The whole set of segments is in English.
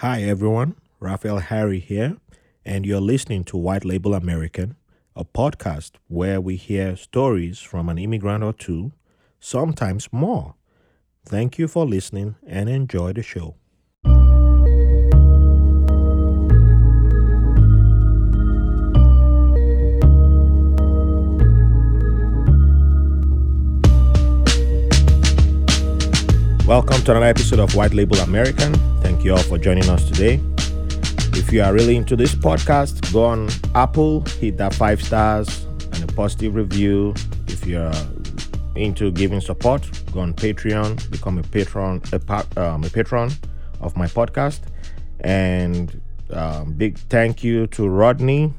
Hi, everyone. Raphael Harry here, and you're listening to White Label American, a podcast where we hear stories from an immigrant or two, sometimes more. Thank you for listening and enjoy the show. Welcome to another episode of White Label American. Thank you all for joining us today. If you are really into this podcast, go on Apple, hit that five stars and a positive review. If you're into giving support, go on Patreon, become a patron, a, pa- um, a patron of my podcast. And um, big thank you to Rodney,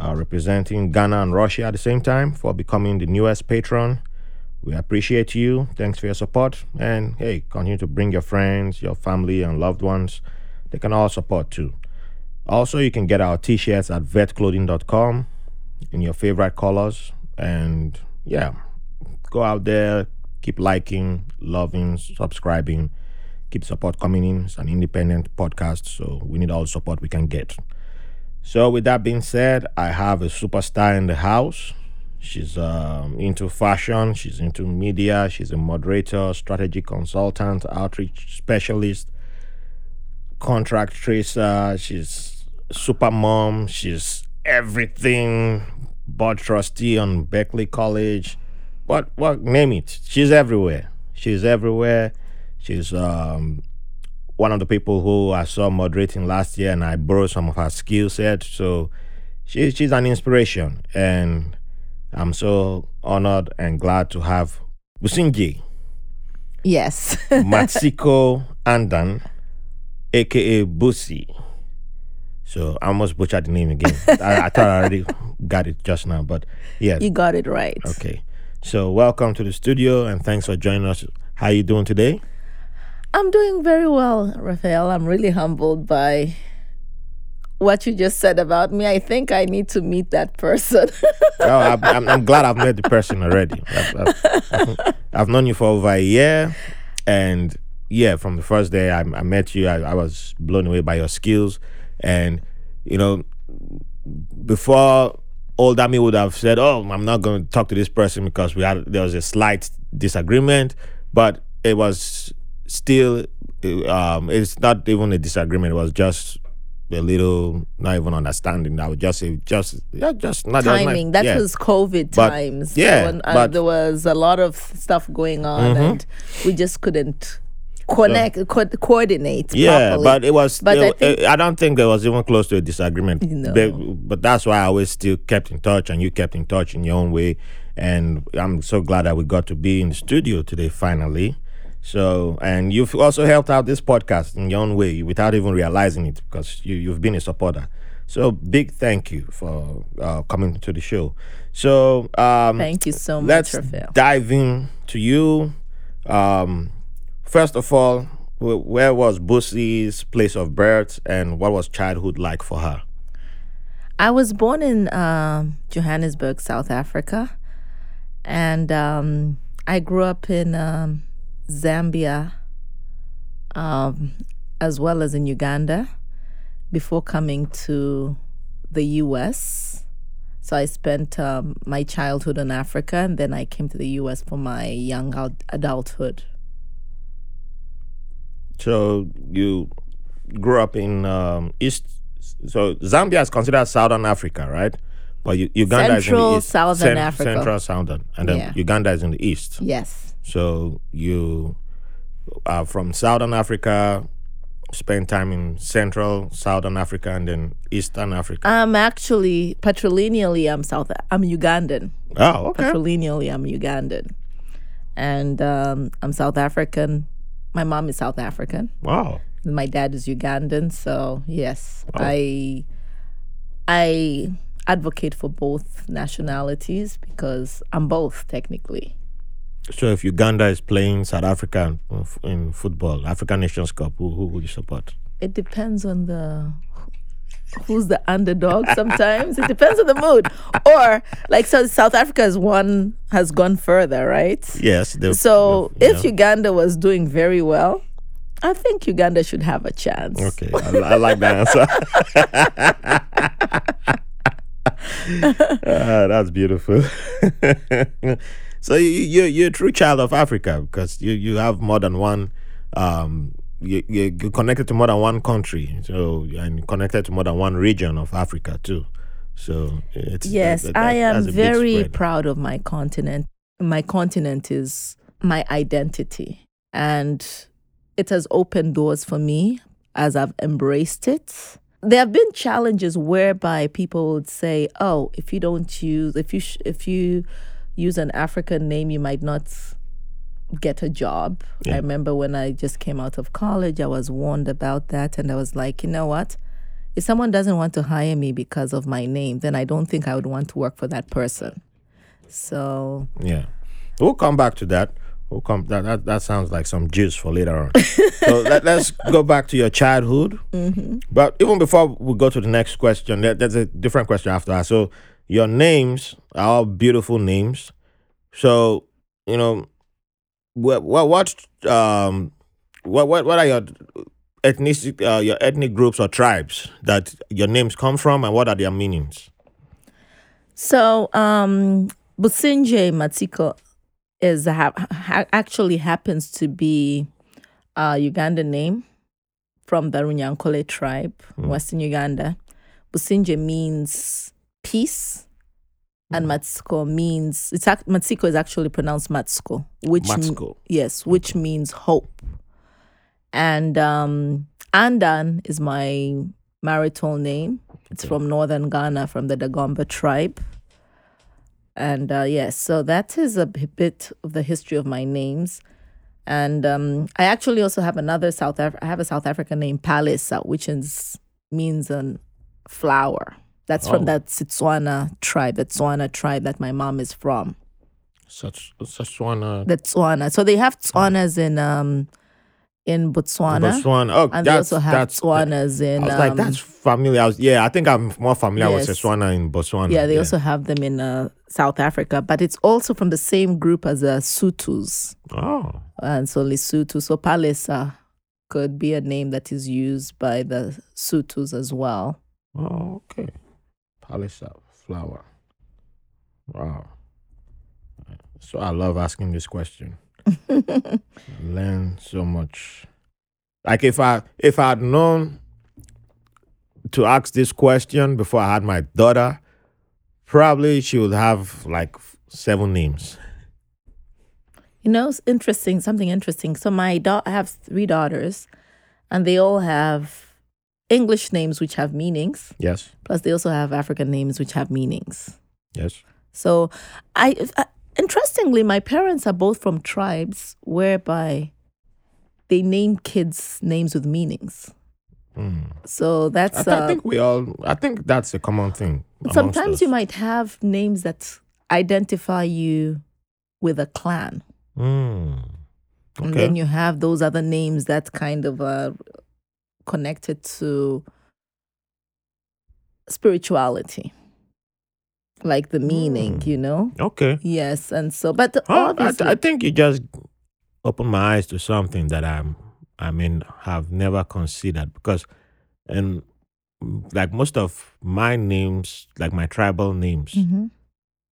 uh, representing Ghana and Russia at the same time, for becoming the newest patron. We appreciate you. Thanks for your support. And hey, continue to bring your friends, your family, and loved ones. They can all support too. Also, you can get our t shirts at vetclothing.com in your favorite colors. And yeah, go out there, keep liking, loving, subscribing, keep support coming in. It's an independent podcast, so we need all the support we can get. So, with that being said, I have a superstar in the house. She's um, into fashion, she's into media, she's a moderator, strategy consultant, outreach specialist, contract tracer, she's super mom, she's everything, board trustee on Berkeley College. What what name it? She's everywhere. She's everywhere. She's um one of the people who I saw moderating last year and I borrowed some of her skill set. So she, she's an inspiration and I'm so honored and glad to have Busingye Yes. Matsiko Andan, aka Busi. So I almost butchered the name again. I, I thought I already got it just now, but yeah. you got it right. Okay. So welcome to the studio and thanks for joining us. How are you doing today? I'm doing very well, Raphael. I'm really humbled by what you just said about me. I think I need to meet that person. Oh, I'm, I'm, I'm glad I've met the person already. I've, I've, I've known you for over a year, and yeah, from the first day I, I met you, I, I was blown away by your skills, and you know, before that me would have said, "Oh, I'm not going to talk to this person because we had there was a slight disagreement," but it was still, um, it's not even a disagreement. It was just a little not even understanding. I would just say just yeah, just not was Timing. That yeah. was COVID But- times. yeah, When, uh, but- there was a lot of stuff going on, and we just couldn't connect, co- coordinate Yeah, properly. but it was. But it- I think- I don't think there was even close to a disagreement. No. But, but that's why I always still kept in touch, and you kept in touch in your own way. And I'm so glad that we got to be in the studio today finally. So, and you've also helped out this podcast in your own way without even realizing it because you, you've been a supporter. So, big thank you for uh, coming to the show. So, um, Thank you so much, let's Raphael. dive in to you. Um, first of all, where was Busi's place of birth and what was childhood like for her? I was born in um, Johannesburg, South Africa, and um, I grew up in um, Zambia, um, as well as in Uganda, before coming to the U.S. So I spent um, my childhood in Africa, and then I came to the U.S. for my young adulthood. So, you grew up in um, East. So, Zambia is considered Southern Africa, right? But Uganda is in Central the East. Southern Africa. Central Southern. And then Yeah. Uganda is in the East. Yes, So, you are from Southern Africa, spend time in Central, Southern Africa, and then Eastern Africa. I'm actually patrilineally I'm South. I'm Ugandan. oh, okay. patrilineally I'm Ugandan, and um, I'm South African. My mom is South African. Wow. My dad is Ugandan. So yes, I I advocate for both nationalities because I'm both technically. So if Uganda is playing South Africa in football, African Nations Cup, who, who would you support? It depends on the who's the underdog sometimes it depends on the mood or like so south africa has one has gone further right Yes. So if. Uganda was doing very well, I think Uganda should have a chance. Okay, I, I like that answer. Ah, that's beautiful. so you, you you're a true child of Africa because you, you have more than one. Um, you, you you're connected to more than one country, so and connected to more than one region of Africa too. So it's Yes, that- that- I am that's a big very proud of my continent. My continent is my identity, and it has opened doors for me as I've embraced it. There have been challenges whereby people would say, "Oh, if you don't use if you sh- if you use an African name, you might not get a job." I remember when I just came out of college, I was warned about that, and I was like, "You know what? If someone doesn't want to hire me because of my name, then I don't think I would want to work for that person." So Yeah, we'll come back to that. We'll come. That that, that sounds like some juice for later on. so let, us go back to your childhood. Mm-hmm. But even before we go to the next question, there, there's a different question after that. So your names are all beautiful names. So you know, what what what um what what what are your ethnic uh, your ethnic groups or tribes that your names come from, and what are their meanings? So, um, Busingye Matsiko is ha- ha- actually happens to be a Ugandan name from the Runyankole tribe, Western Uganda. Busingye means peace, and Matsiko means it's ac- Matsiko is actually pronounced Matsko, which m- Matsko. yes, which means hope. And um, Andan is my marital name. It's from northern Ghana, from the Dagomba tribe. And uh, yes, so that is a bit of the history of my names. And um, I actually also have another South Af- I have a South African name, Palesa, which is means a flower. That's from Oh. that Setswana tribe, the Tswana tribe that my mom is from. Such. Uh, The Tswana. So they have Tswanas in um in Botswana. Botswana. Oh, And they that's also have that's. Tswanas in I was like, um, that's familiar. I was, yeah, I think I'm more familiar with Yes. Setswana in Botswana. Yeah, they also have them in uh, South Africa, but it's also from the same group as the Sothos. Oh, And so Lesotho, so Palesa could be a name that is used by the Sothos as well. oh, okay. Palesa flower. Wow. So I love asking this question. Learn so much. Like if I if I had known to ask this question before I had my daughter, probably she would have like seven names. You know, it's interesting, something interesting. So my da- I have three daughters, and they all have English names which have meanings. Yes. Plus, they also have African names which have meanings. Yes. So, I, I interestingly, my parents are both from tribes whereby they name kids names with meanings. So I, that's th- I uh, think we all. I think that's a common thing. sometimes you might have names that identify you with a clan, Mm. and then you have those other names that kind of uh, connected to spirituality, like the meaning, you know. Okay. Yes, and so, but Oh, I, I think you just opened my eyes to something that I'm. I mean, have never considered because, and like most of my names, like my tribal names, Mhm.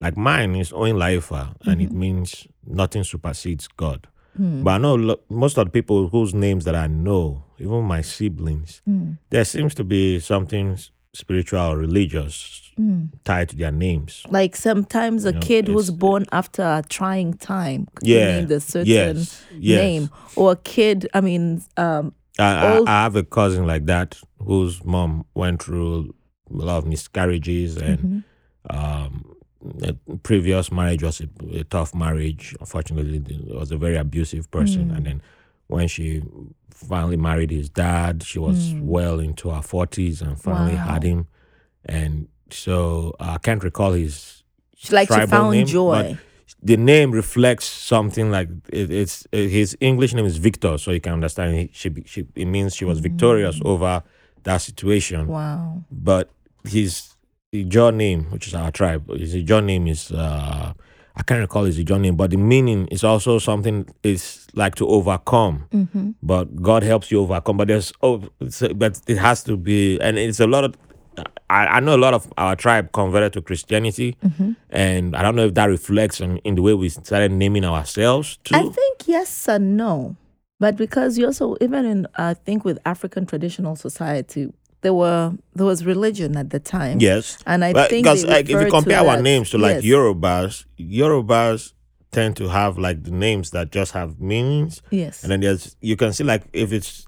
like mine is Oin Laifa, and it means nothing supersedes God. Hmm. But I know lo- most of the people whose names that I know, even my siblings, Hmm. there seems to be something spiritual or religious Hmm. tied to their names. Like sometimes a know, kid who's born after a trying time could Yeah, named a certain yes, yes. name, or a kid. I mean, um, I, I, Old- I have a cousin like that whose mom went through a lot of miscarriages and um, the previous marriage was a, a tough marriage. Unfortunately, it was a very abusive person. Mm. And then when she finally married his dad, she was mm. well into her 40s and finally Wow. had him. And so uh, I can't recall his like she tribal found name, joy. the name reflects something like it, it's uh, his English name is Victor, so you can understand. He, she, she, it means she was mm. victorious over that situation. Wow. But his Ijaw name, which is our tribe, his Ijaw name is uh, I can't recall his John name, but the meaning is also something is like to overcome. Mm-hmm. But God helps you overcome. But there's oh, a- but it has to be, and it's a lot of. I, I know a lot of our tribe converted to Christianity, Mm-hmm. and I don't know if that reflects in, in the way we started naming ourselves too. I think yes and no, but because you also even in I think with African traditional society there were there was religion at the time. yes, and I But think because like if you compare our that- names to like yes. Yorubas, Yorubas tend to have like the names that just have meanings. Yes. And then there's you can see like if it's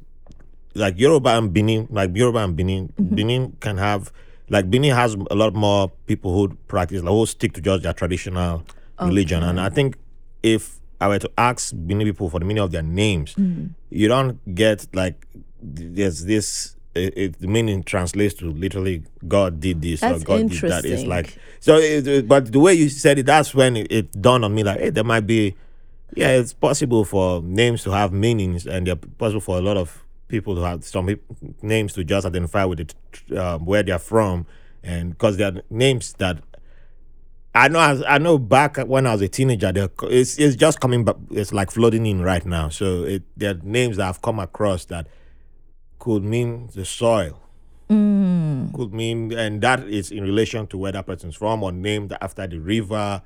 like Yoruba and Benin, like Yoruba and Benin, Mm-hmm. Benin can have like Benin has a lot more people who practice like who stick to just their traditional religion. And I think if I were to ask Benin people for the meaning of their names, Mm-hmm. you don't get like there's this it, it meaning translates to literally God did this That's or God did that. It's like so it, but the way you said it, that's when it, it dawned on me like hey, there might be yeah, it's possible for names to have meanings, and they're possible for a lot of people to have some names to just identify with it, um, where they're from, and because they're names that I know. As, I know back when I was a teenager, it's it's just coming back. It's like flooding in right now. So it they're names that I've come across that could mean the soil, Mm. could mean, and that is in relation to where that person's from, or named after the river, uh,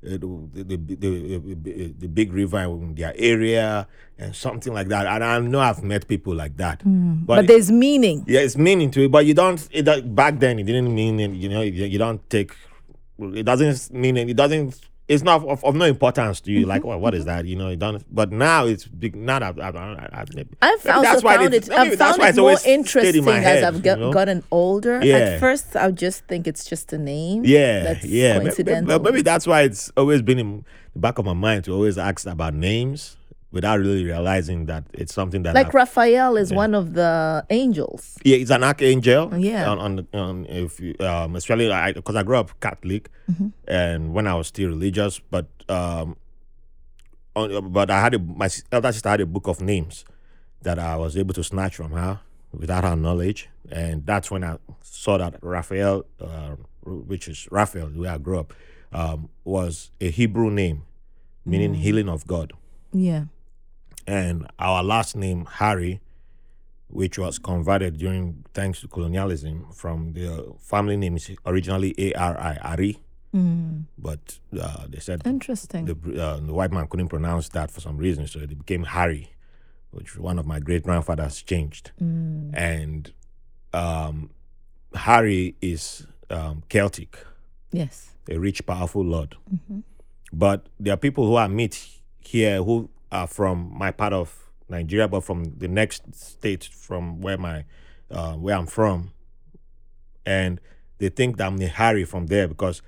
the, the, the, the, big river in their area, and something like that. And I know I've met people like that. Mm. But, there's meaning. yeah, it's meaning to it, but you don't. It back then it didn't mean you know. You, you don't take. It doesn't mean it. It doesn't. It's not of, of no importance to you. Like, well, what is that? You know, you don't. But now it's big. Now that I, I, I, I, maybe I've maybe also why found it's- it. I've that's found it more stayed in interesting head, as I've you know? gotten older. Yeah. At first, I would just think it's just a name. Yeah, that's yeah. Maybe, maybe that's why it's always been in the back of my mind to always ask about names without really realizing that it's something that like I've- Raphael is one of the angels. Yeah, he's an archangel. Yeah. On, on, on if you, um, especially because I, grew up Catholic, Mm-hmm. and when I was still religious, but um, on, but I had a, my elder sister had a book of names that I was able to snatch from her without her knowledge, and that's when I saw that Raphael, uh, which is Raphael, where I grew up, um, was a Hebrew name meaning healing of God Yeah. And our last name Harry, which was converted during thanks to colonialism from the family name is originally A R I Ari, Mm. but uh, they said Interesting. the, uh, the white man couldn't pronounce that for some reason, so it became Harry, which one of my great grandfathers changed, Mm. and um, Harry is um, Celtic, Yes. a rich, powerful lord. Mm-hmm. But there are people who I meet here who are from my part of Nigeria, but from the next state from where my uh, where I'm from, and they think that I'm the Harry from there because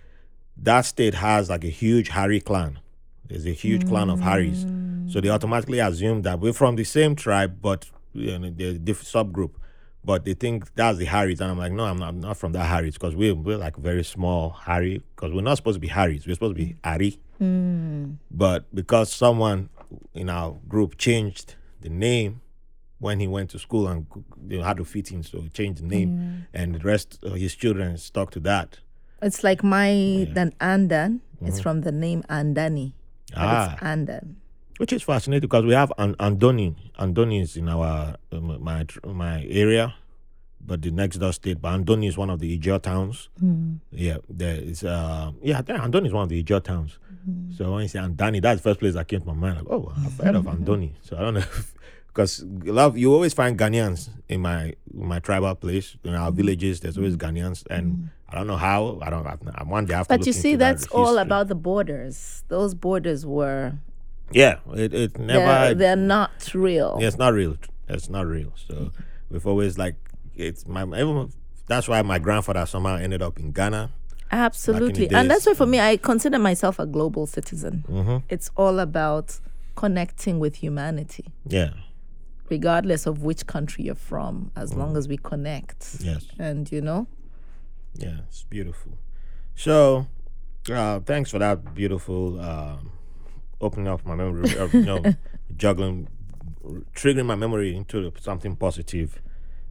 that state has like a huge Harry clan. There's a huge clan of Harrys, so they automatically assume that we're from the same tribe, but you know, they're a different subgroup. But they think that's the Harrys, and I'm like, no, I'm not, I'm not from that Harrys because we're we're like very small Harry because we're not supposed to be Harrys. We're supposed to be Ari. Mm. But because someone in our group changed the name when he went to school and you know, had to fit in, so he changed the name, and the rest of his children stuck to that. It's like my then Andan. It's from the name Andani. Mm-hmm. Ah. it's Andan. which is fascinating because we have an Andoni. Andoni is in our um, my my area, but the next door state. But Andoni is one of the Ijaw towns. Mm. Yeah, there is. Uh, yeah, I think Andoni is one of the Ijaw towns. Mm-hmm. So when you say Andani, that's the first place that came to my mind. Like, oh, I've heard of Andoni. So I don't know. Because love, you always find Ghanaians in my in my tribal place in our villages. There's always Ghanaians, and I don't know how. I don't. I'm one day to But you see, into that that's all about the borders. Those borders were Yeah, it, it never. they're, they're not real. Yeah, it's not real. It's not real. So we've always like it's my that's why my grandfather somehow ended up in Ghana. Absolutely. And that's why for me I consider myself a global citizen. Mm-hmm. It's all about connecting with humanity, Yeah. regardless of which country you're from, as Mm. long as we connect. Yes. And you know, Yeah. It's beautiful. So, uh, thanks for that beautiful um, opening up my memory. uh, you know, juggling, triggering my memory into something positive.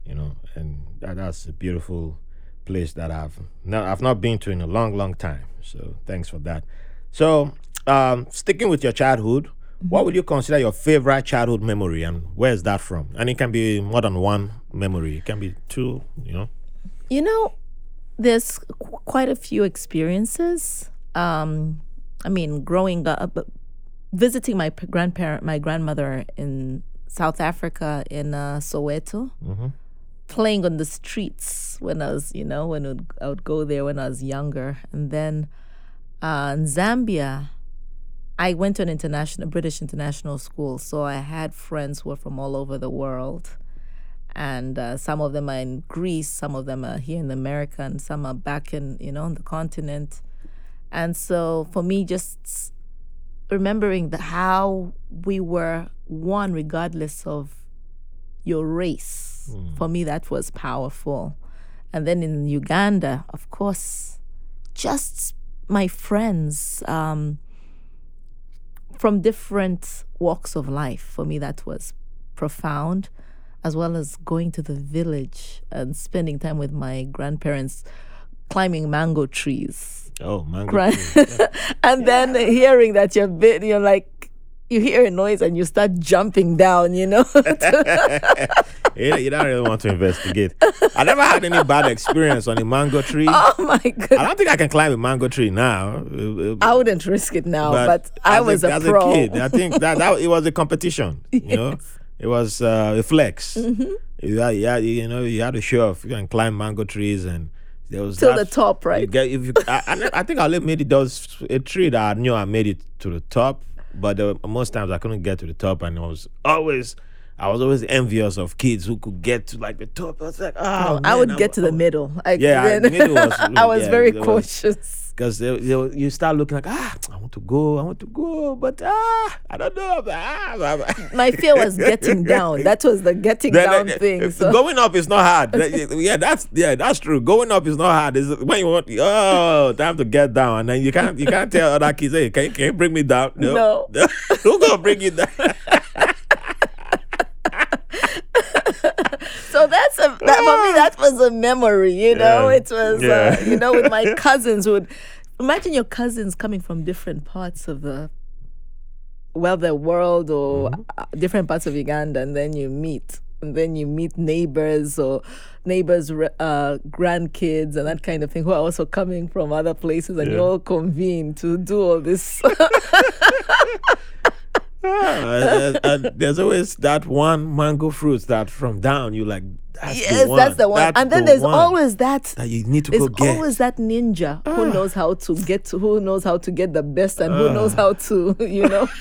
You know, and that, that's a beautiful place that I've not I've not been to in a long, long time. So thanks for that. So, um, sticking with your childhood, Mm-hmm. what would you consider your favorite childhood memory, and where is that from? And it can be more than one memory. It can be two. You know. You know, there's qu- quite a few experiences. Um, I mean, growing up, visiting my p- grandparent, my grandmother in South Africa in uh, Soweto, playing on the streets when I was, you know, when would- I would go there when I was younger, and then uh, in Zambia. I went to an international British international school, so I had friends who were from all over the world and uh, some of them are in Greece, some of them are here in America, and some are back in you know on the continent. And so for me, just remembering the how we were one regardless of your race, for me that was powerful. And then in Uganda, of course, just my friends um, from different walks of life. For me, that was profound as well as going to the village and spending time with my grandparents climbing mango trees Oh, mango. Gran- tree. and then hearing that you're bit you're like you hear a noise and you start jumping down you know you, you don't really want to investigate. I never had any bad experience on a mango tree. oh my god! I don't think I can climb a mango tree now. I wouldn't risk it now but, i was a, as pro a kid. I think that, that it was a competition. You know, it was uh, a flex. Mm-hmm. You, had, you, had- you know, you had to show off. You can climb mango trees, and there was to the top You right get, if you, I, I, I think I only made it. There was a tree that I knew I made it to the top, but were, most times I couldn't get to the top, and I was always. I was always envious of kids who could get to like the top. I was like, oh, i man, would I get to the middle I, Yeah, I- then- middle was- i was yeah, very cautious because you start looking like ah I want to go I want to go but ah I don't know but, ah, blah, blah." my fear was getting down that was the getting Then, down uh, thing so Going up is not hard. Yeah, that's yeah, that's true. Going up is not hard. Is when you want oh time to get down, and then you can't you can't tell other kids, hey, can, you- can you bring me down? No. who gonna bring you down? So that's a that, for me. That was a memory, you know. Yeah. It was, Yeah. uh, you know, with my cousins. Would imagine your cousins coming from different parts of the well, the world or Mm-hmm. uh, different parts of Uganda, and then you meet, and then you meet neighbors or neighbors' uh, grandkids and that kind of thing who are also coming from other places, and you all convene to do all this. Ah, and- there's always that one mango fruit that from down you like. That's yes, the one. that's the one. That's and then the there's always that that you need to There's go get. Ah. always that ninja who knows how to get to, who knows how to get the best and who knows how to, you know.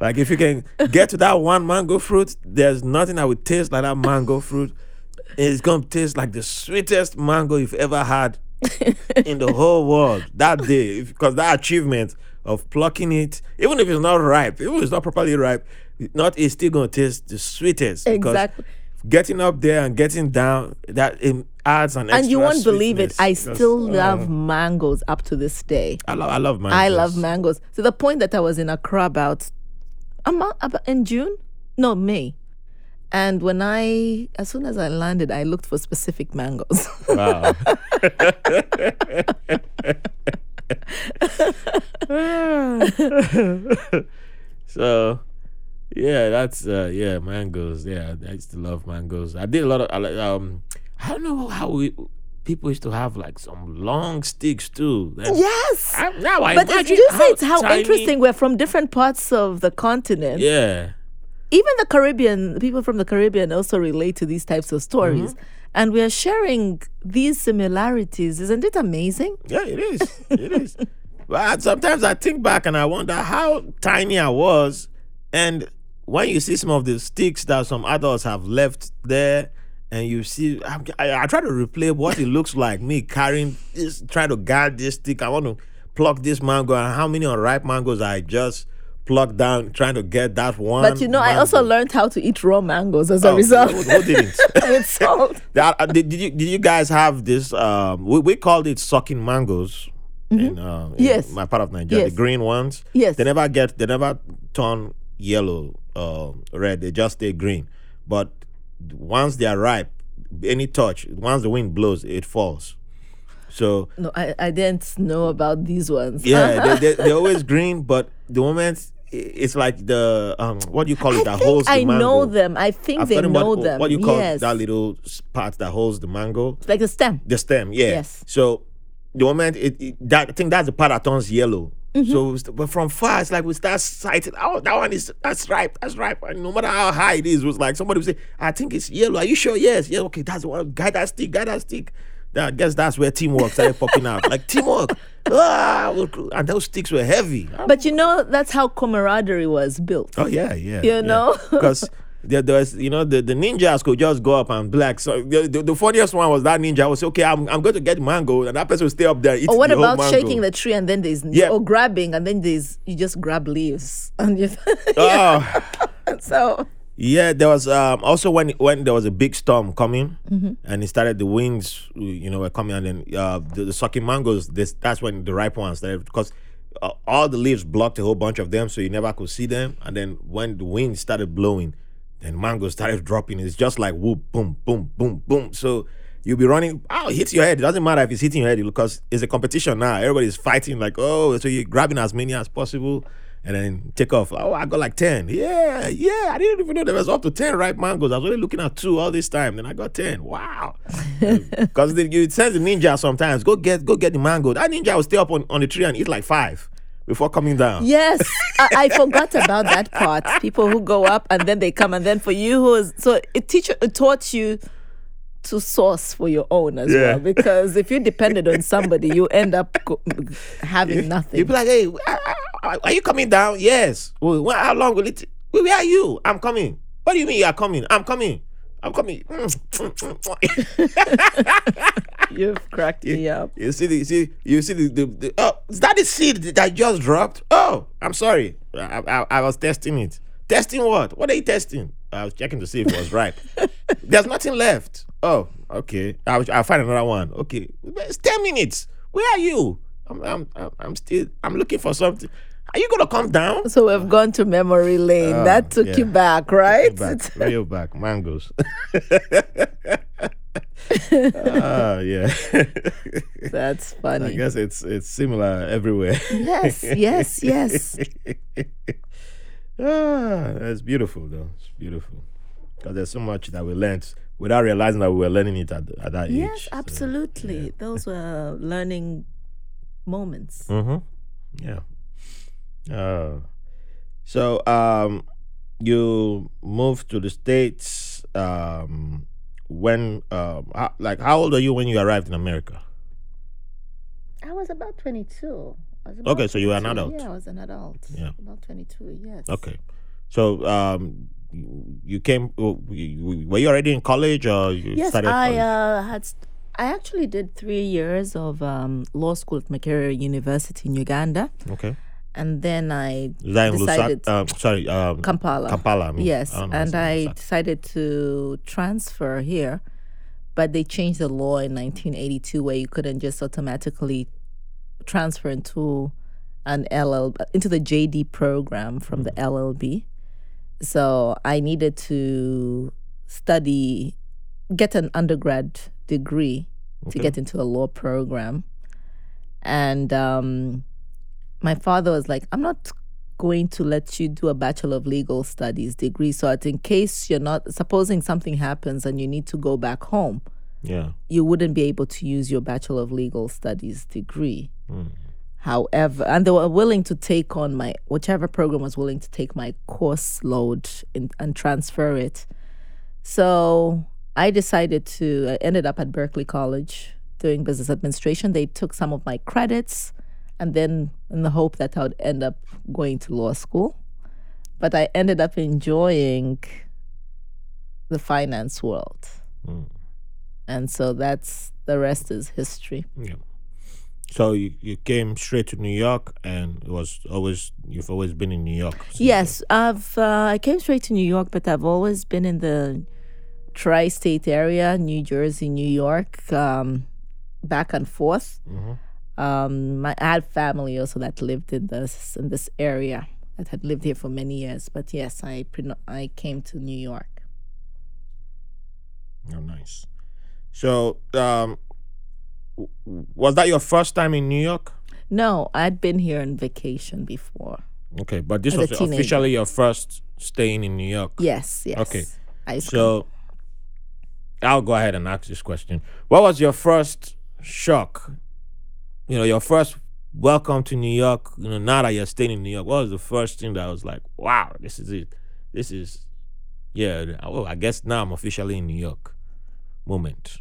Like if you can get to that one mango fruit, there's nothing that would taste like that mango fruit. It's gonna taste like the sweetest mango you've ever had in the whole world that day. Because that achievement of plucking it, even if it's not ripe, even if it's not properly ripe, not it's still gonna taste the sweetest. because Exactly. Getting up there and getting down, that it adds an extra and you won't believe it. I still uh, love mangoes up to this day. I love I love mangoes. I love mangoes to the point that I was in Accra about a month about in June, no May, and when I as soon as I landed, I looked for specific mangoes. Wow. so yeah that's uh yeah mangoes yeah i used to love mangoes i did a lot of um i don't know how we people used to have like some long sticks too Then- yes, I, now i but it's, imagine you say it's how tiny- interesting we're from different parts of the continent. yeah even the Caribbean, people from the Caribbean also relate to these types of stories. Mm-hmm. And we are sharing these similarities. Isn't it amazing? Yeah, it is. It is. But sometimes I think back and I wonder how tiny I was. And when you see some of the sticks that some adults have left there, and you see, I'm, I, I try to replay what it looks like me carrying this, trying to guard this stick. I want to pluck this mango, and how many unripe mangoes I just plucked down trying to get that one. But you know, I also learned how to eat raw mangoes as a Oh, result. Who, who didn't? With salt. That, uh, did, did you did you guys have this? Um, we, we called it sucking mangoes in, uh, in Mm-hmm. Yes. my part of Nigeria. Yes. The green ones. Yes. They never get. They never turn yellow, uh, red. They just stay green. But once they are ripe, any touch, once the wind blows, it falls. So No, I, I didn't know about these ones. yeah, they, they, they're always green, but the moment it's like the um, what do you call it I that holds the I mango. I know them. I think I've they know what, them. What do you call yes. that little part that holds the mango? It's like the stem. The stem, yeah. Yes. So the moment it, it that I think that's the part that turns yellow. Mm-hmm. So, but from far, it's like we start sighting. Oh, that one is that's ripe. That's ripe. And no matter how high it is, it was like somebody would say, "I think it's yellow." Are you sure? Yes. Yeah. Okay. That's one. Guy that stick. Guy that stick. I guess that's where teamwork started popping up. Like teamwork. Ah, and those sticks were heavy. But you know, that's how camaraderie was built. Oh yeah, yeah. You know? because there, there was, you know, the, the ninjas could just go up and black. so the, the, the funniest one was that ninja would say, okay, I'm, I'm going to get mango, and that person will stay up there. Or what the about shaking the tree and then there's Yeah. or grabbing and then there's you just grab leaves and you Oh, so yeah. There was um, also when when there was a big storm coming, Mm-hmm. and it started. The winds, you know, were coming, and then uh, the, the sucking mangoes. This that's when the ripe ones started because. Uh, all the leaves blocked a whole bunch of them, so you never could see them. And then when the wind started blowing, then mangoes started dropping. It's just like whoop, boom, boom, boom, boom. So you'll be running. Oh, it hits your head. It doesn't matter if it's hitting your head because it's a competition now. Everybody's fighting like, oh, so you're grabbing as many as possible and then take off. Oh, I got like 10. Yeah, yeah. I didn't even know there was up to 10 ripe mangoes. I was only looking at two all this time. Then I got 10. Wow. Because you send the ninja sometimes, go get go get the mango. That ninja will stay up on, on the tree and eat like five before coming down. yes, I, I forgot about that part. People who go up and then they come and then for you who is so it teach it taught you to source for your own as Yeah. well because if you depended on somebody you end up having nothing. You'd be like, hey, are you coming down? Yes. Well, how long will it? Where are you? I'm coming. What do you mean you are coming? I'm coming. I'm coming. Mm, mm, mm, You've cracked me up. you see the you see you see the, the, the oh is that the seed that just dropped? Oh, I'm sorry. I, I, I was testing it. Testing what? What are you testing? I was checking to see if it was ripe. There's nothing left. Oh, okay. I'll, I'll find another one. Okay, it's ten minutes. Where are you? I'm, I'm, I'm, I'm still. I'm looking for something. Are you gonna come down? So we've gone to memory lane. that took yeah. you back, right? Back, real back, mangoes. Ah, yeah. That's funny. I guess it's it's similar everywhere. Yes, yes, yes. ah, that's beautiful though. It's beautiful because there's so much that we learned without realizing that we were learning it at, at that age. Yes, absolutely. Those were learning moments. Mm-hmm. Yeah. Uh, so um, you moved to the states. Um, when um, how, like how old are you when you arrived in America? I was about 22. Okay, so you were an adult. Yeah, I was an adult. Yeah. About 22, yes. Okay. So um, you- came. Were you already in college or you Yes, started? I uh, had. St- I actually did three years of um, law school at Makerere University in Uganda, okay. And then I Is that in decided Lusaka? Um, sorry, um, Kampala. Kampala. I mean. Yes, I and I Lusaka. decided to transfer here, but they changed the law in 1982 where you couldn't just automatically transfer into an LL into the JD program from the LLB. So I needed to study, get an undergrad degree to get into a law program, and um, my father was like, "I'm not going to let you do a bachelor of legal studies degree so that in case you're not supposing something happens and you need to go back home Yeah. you wouldn't be able to use your bachelor of legal studies degree Mm. however and they were willing to take on my whichever program was willing to take my course load in, and transfer it so i decided to i ended up at berkeley college doing business administration they took some of my credits and then in the hope that i would end up going to law school but i ended up enjoying the finance world Mm. and so that's the rest is history Yeah. So you, you came straight to New York, and it was always you've always been in New York. Yes, I've uh, I came straight to New York, but I've always been in the tri-state area, New Jersey, New York, um, back and forth. then. Um, my, I had family also that lived in this in this area that had lived here for many years. But yes, I I came to New York. Oh, nice. So, um, was that your first time in New York? No, I'd been here on vacation before. Okay, but this As was officially your first staying in New York. Yes, yes. Okay. School. So I'll go ahead and ask this question. What was your first shock? You know, your first welcome to New York, you know, now that you're staying in New York, what was the first thing that I was like, wow, this is it. This is yeah, oh, I guess now I'm officially in New York moment.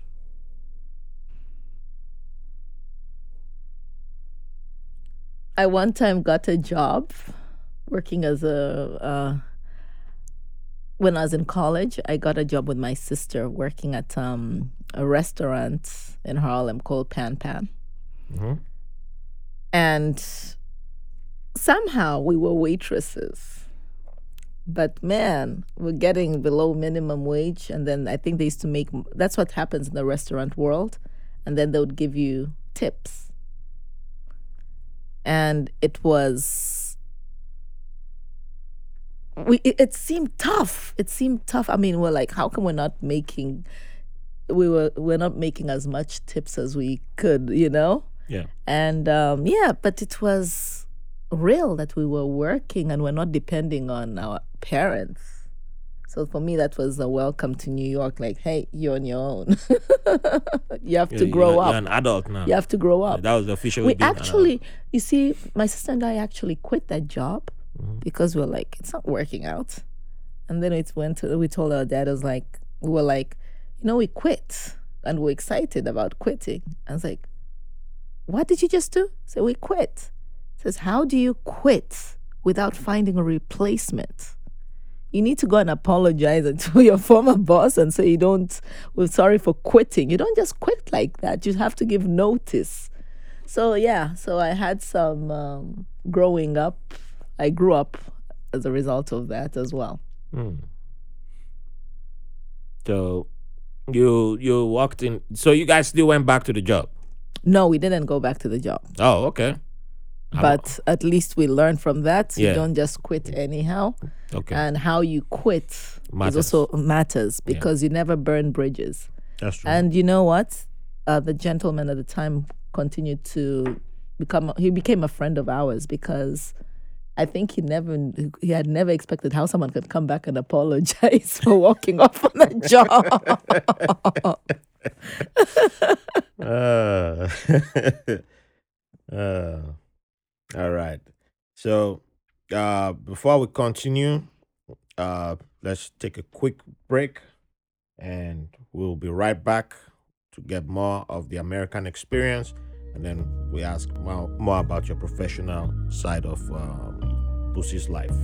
I one time got a job working as a. Uh, when I was in college, I got a job with my sister working at um, a restaurant in Harlem called Pan Pan. Mhm. And somehow we were waitresses. But man, we're getting below minimum wage. And then I think they used to make that's what happens in the restaurant world. And then they would give you tips. And it was we it, it seemed tough. It seemed tough. I mean, we're like, how come we're not making we were we're not making as much tips as we could, you know? Yeah. And um, yeah, but it was real that we were working and we're not depending on our parents. So for me, that was a welcome to New York. Like, hey, you're on your own. you have to You're- grow you're, up. You're an adult now. You have to grow up. That was we being an adult. actually, you see, my sister and I actually quit that job Mhm. because we are like, it's not working out. And then it went to, we told our dad, I was like, we were like, you know, we quit and we're excited about quitting. I was like, what did you just do? So we quit. Says, how do you quit without finding a replacement? You need to go and apologize to your former boss and say you don't, we're sorry for quitting. You don't just quit like that. You have to give notice. So yeah, so I had some um, growing up. I grew up as a result of that as well. Mm. So you you walked in so you guys still went back to the job. No, we didn't go back to the job, Oh, okay. But at least we learned from that. Yeah. You don't just quit anyhow, okay. and how you quit Matters. is also matters because you never burn bridges. That's true. And you know what? Uh, the gentleman at the time continued to become. He became a friend of ours because I think he never he had never expected how someone could come back and apologize for walking off on a job. Uh, uh, all right. So, uh, before we continue, uh, let's take a quick break and we'll be right back to get more of the American experience. And then we ask more, more about your professional side of um, life.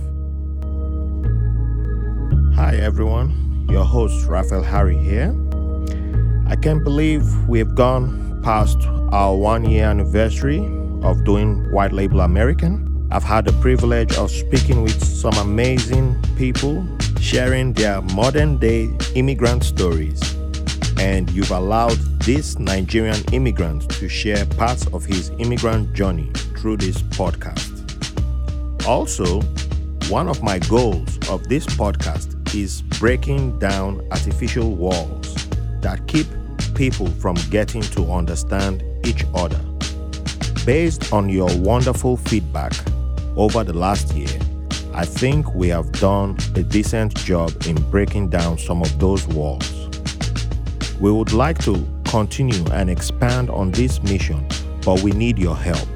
Hi, everyone. Your host, Raphael Harry here. I can't believe we've gone past our one year anniversary of doing White Label American. I've had the privilege of speaking with some amazing people sharing their modern day immigrant stories. And you've allowed this Nigerian immigrant to share parts of his immigrant journey through this podcast. Also, one of my goals of this podcast is breaking down artificial walls that keep people from getting to understand each other. Based on your wonderful feedback over the last year, I think we have done a decent job in breaking down some of those walls. We would like to continue and expand on this mission, but we need your help.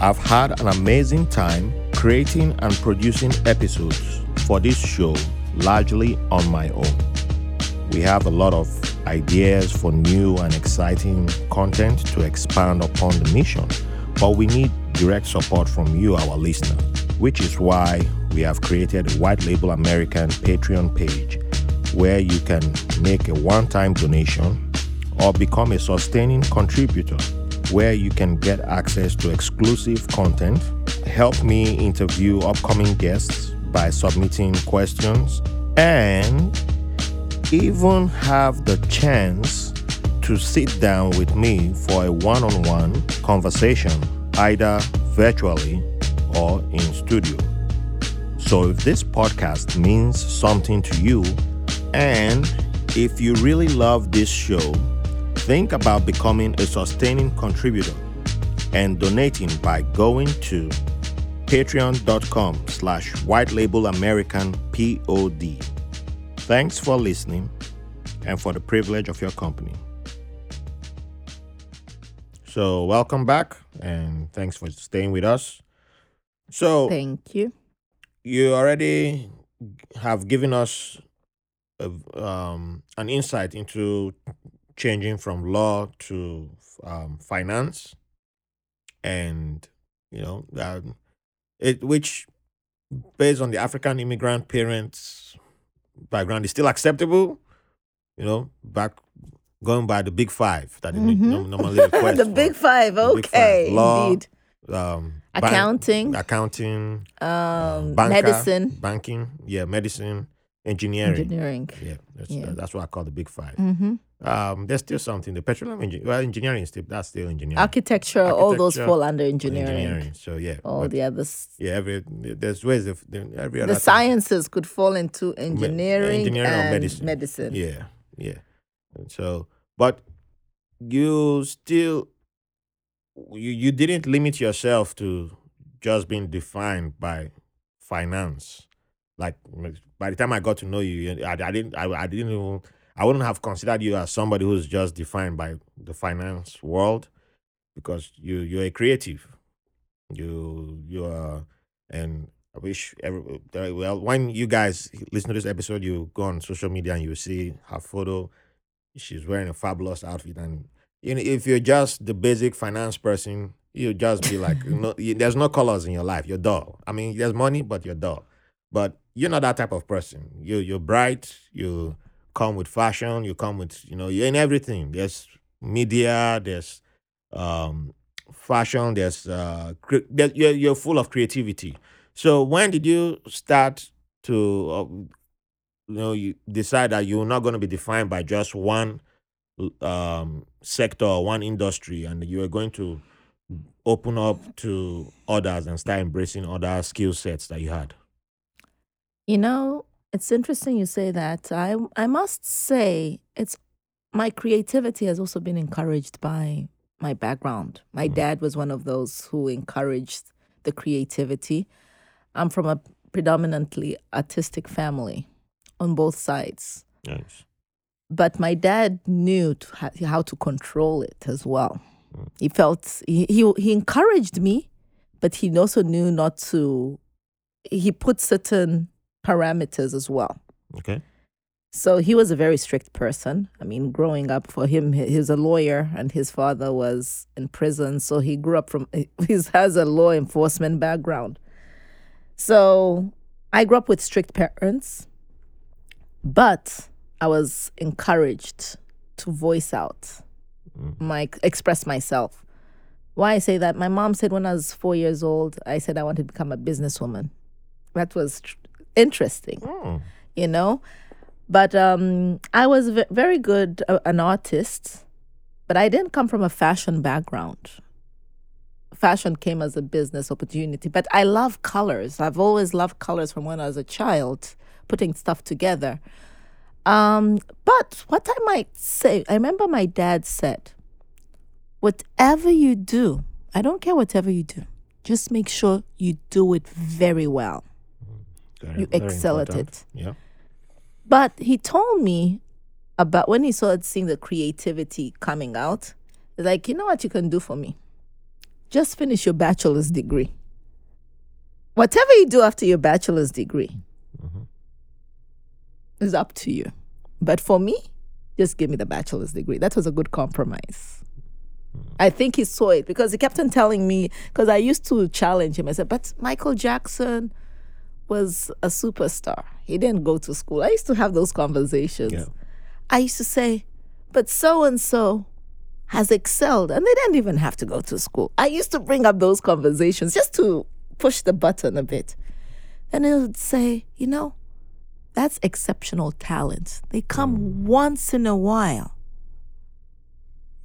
I've had an amazing time creating and producing episodes for this show largely on my own. We have a lot of ideas for new and exciting content to expand upon the mission, but we need direct support from you, our listener, which is why we have created a White Label American Patreon page where you can make a one time donation or become a sustaining contributor where you can get access to exclusive content, help me interview upcoming guests by submitting questions, and even have the chance to sit down with me for a one on one conversation, either virtually or in studio. So, if this podcast means something to you, and if you really love this show, Think about becoming a sustaining contributor and donating by going to patreon.com slash white label american pod thanks for listening and for the privilege of your company. So welcome back and thanks for staying with us. So Thank you. you already have given us a, um, an insight into changing from law to um, finance, and you know that it which based on the African immigrant parents' background is still acceptable. You know, back going by the big five that they Mhm. no- normally request the big five. the big five. Okay. Law, Indeed. um, Accounting, accounting, um, banker, medicine, banking, yeah, medicine, engineering. engineering. Yeah, that's, Yeah. that's what I call the big 5 hmm Um, there's still something. The petroleum engineering, well, engineering is still that's still engineering. Architecture, all those fall under engineering. So yeah, All the others. yeah, every there's ways of every other The thing. sciences could fall into engineering, engineering or and medicine. medicine. Yeah, yeah. And so, but you still you you didn't limit yourself to just being defined by finance. Like by the time I got to know you, I, I didn't I, I didn't even I wouldn't have considered you as somebody who's just defined by the finance world because you you're a creative. You you are and I wish every uh, well when you guys listen to this episode, you go on social media and you see her photo. She's wearing a fabulous outfit, and you know, if you're just the basic finance person, you just be like, no, you, there's no colors in your life. You're dull. I mean, there's money, but you're dull. But you're not that type of person. You you're bright. You come with fashion. You come with you know you're in everything. There's media. There's um fashion. There's uh cre- you're you're full of creativity. So when did you start to uh, you know you decide that you're not going to be defined by just one um sector or one industry and you are going to open up to others and start embracing other skill sets that you had You know, it's interesting you say that. I I must say it's my creativity has also been encouraged by my background. My mm-hmm. dad was one of those who encouraged the creativity. I'm from a predominantly artistic family on both sides. nice But my dad knew to how to control it as well. Mm. He felt he, he he encouraged me, but he also knew not to. He put certain parameters as well. okay So he was a very strict person. I mean, growing up for him, he- he's a lawyer, and his father was in prison. So he grew up from he has a law enforcement background. So I grew up with strict parents, but I was encouraged to voice out, mm. my express myself. Why I say that? My mom said when I was four years old, I said I wanted to become a businesswoman. That was tr- interesting oh, you know? But um i was v- very good uh, an artist but i didn't come from a fashion background. Fashion came as a business opportunity but i love colors. I've always loved colors from when i was a child putting stuff together. Um but what i might say i remember my dad said whatever you do i don't care whatever you do just make sure you do it very well very- You very excel at it. yeah But he told me about when he started seeing the creativity coming out. Like, you know what you can do for me? Just finish your bachelor's degree. Whatever you do after your bachelor's degree mm-hmm. is up to you. But for me, just give me the bachelor's degree. That was a good compromise. Mm-hmm. I think he saw it because he kept on telling me, because I used to challenge him. I said, but Michael Jackson was a superstar. He didn't go to school. I used to have those conversations. Yeah. I used to say, but so and so has excelled and they didn't even have to go to school. I used to bring up those conversations just to push the button a bit. And he would say, you know, that's exceptional talent. They come mm. once in a while.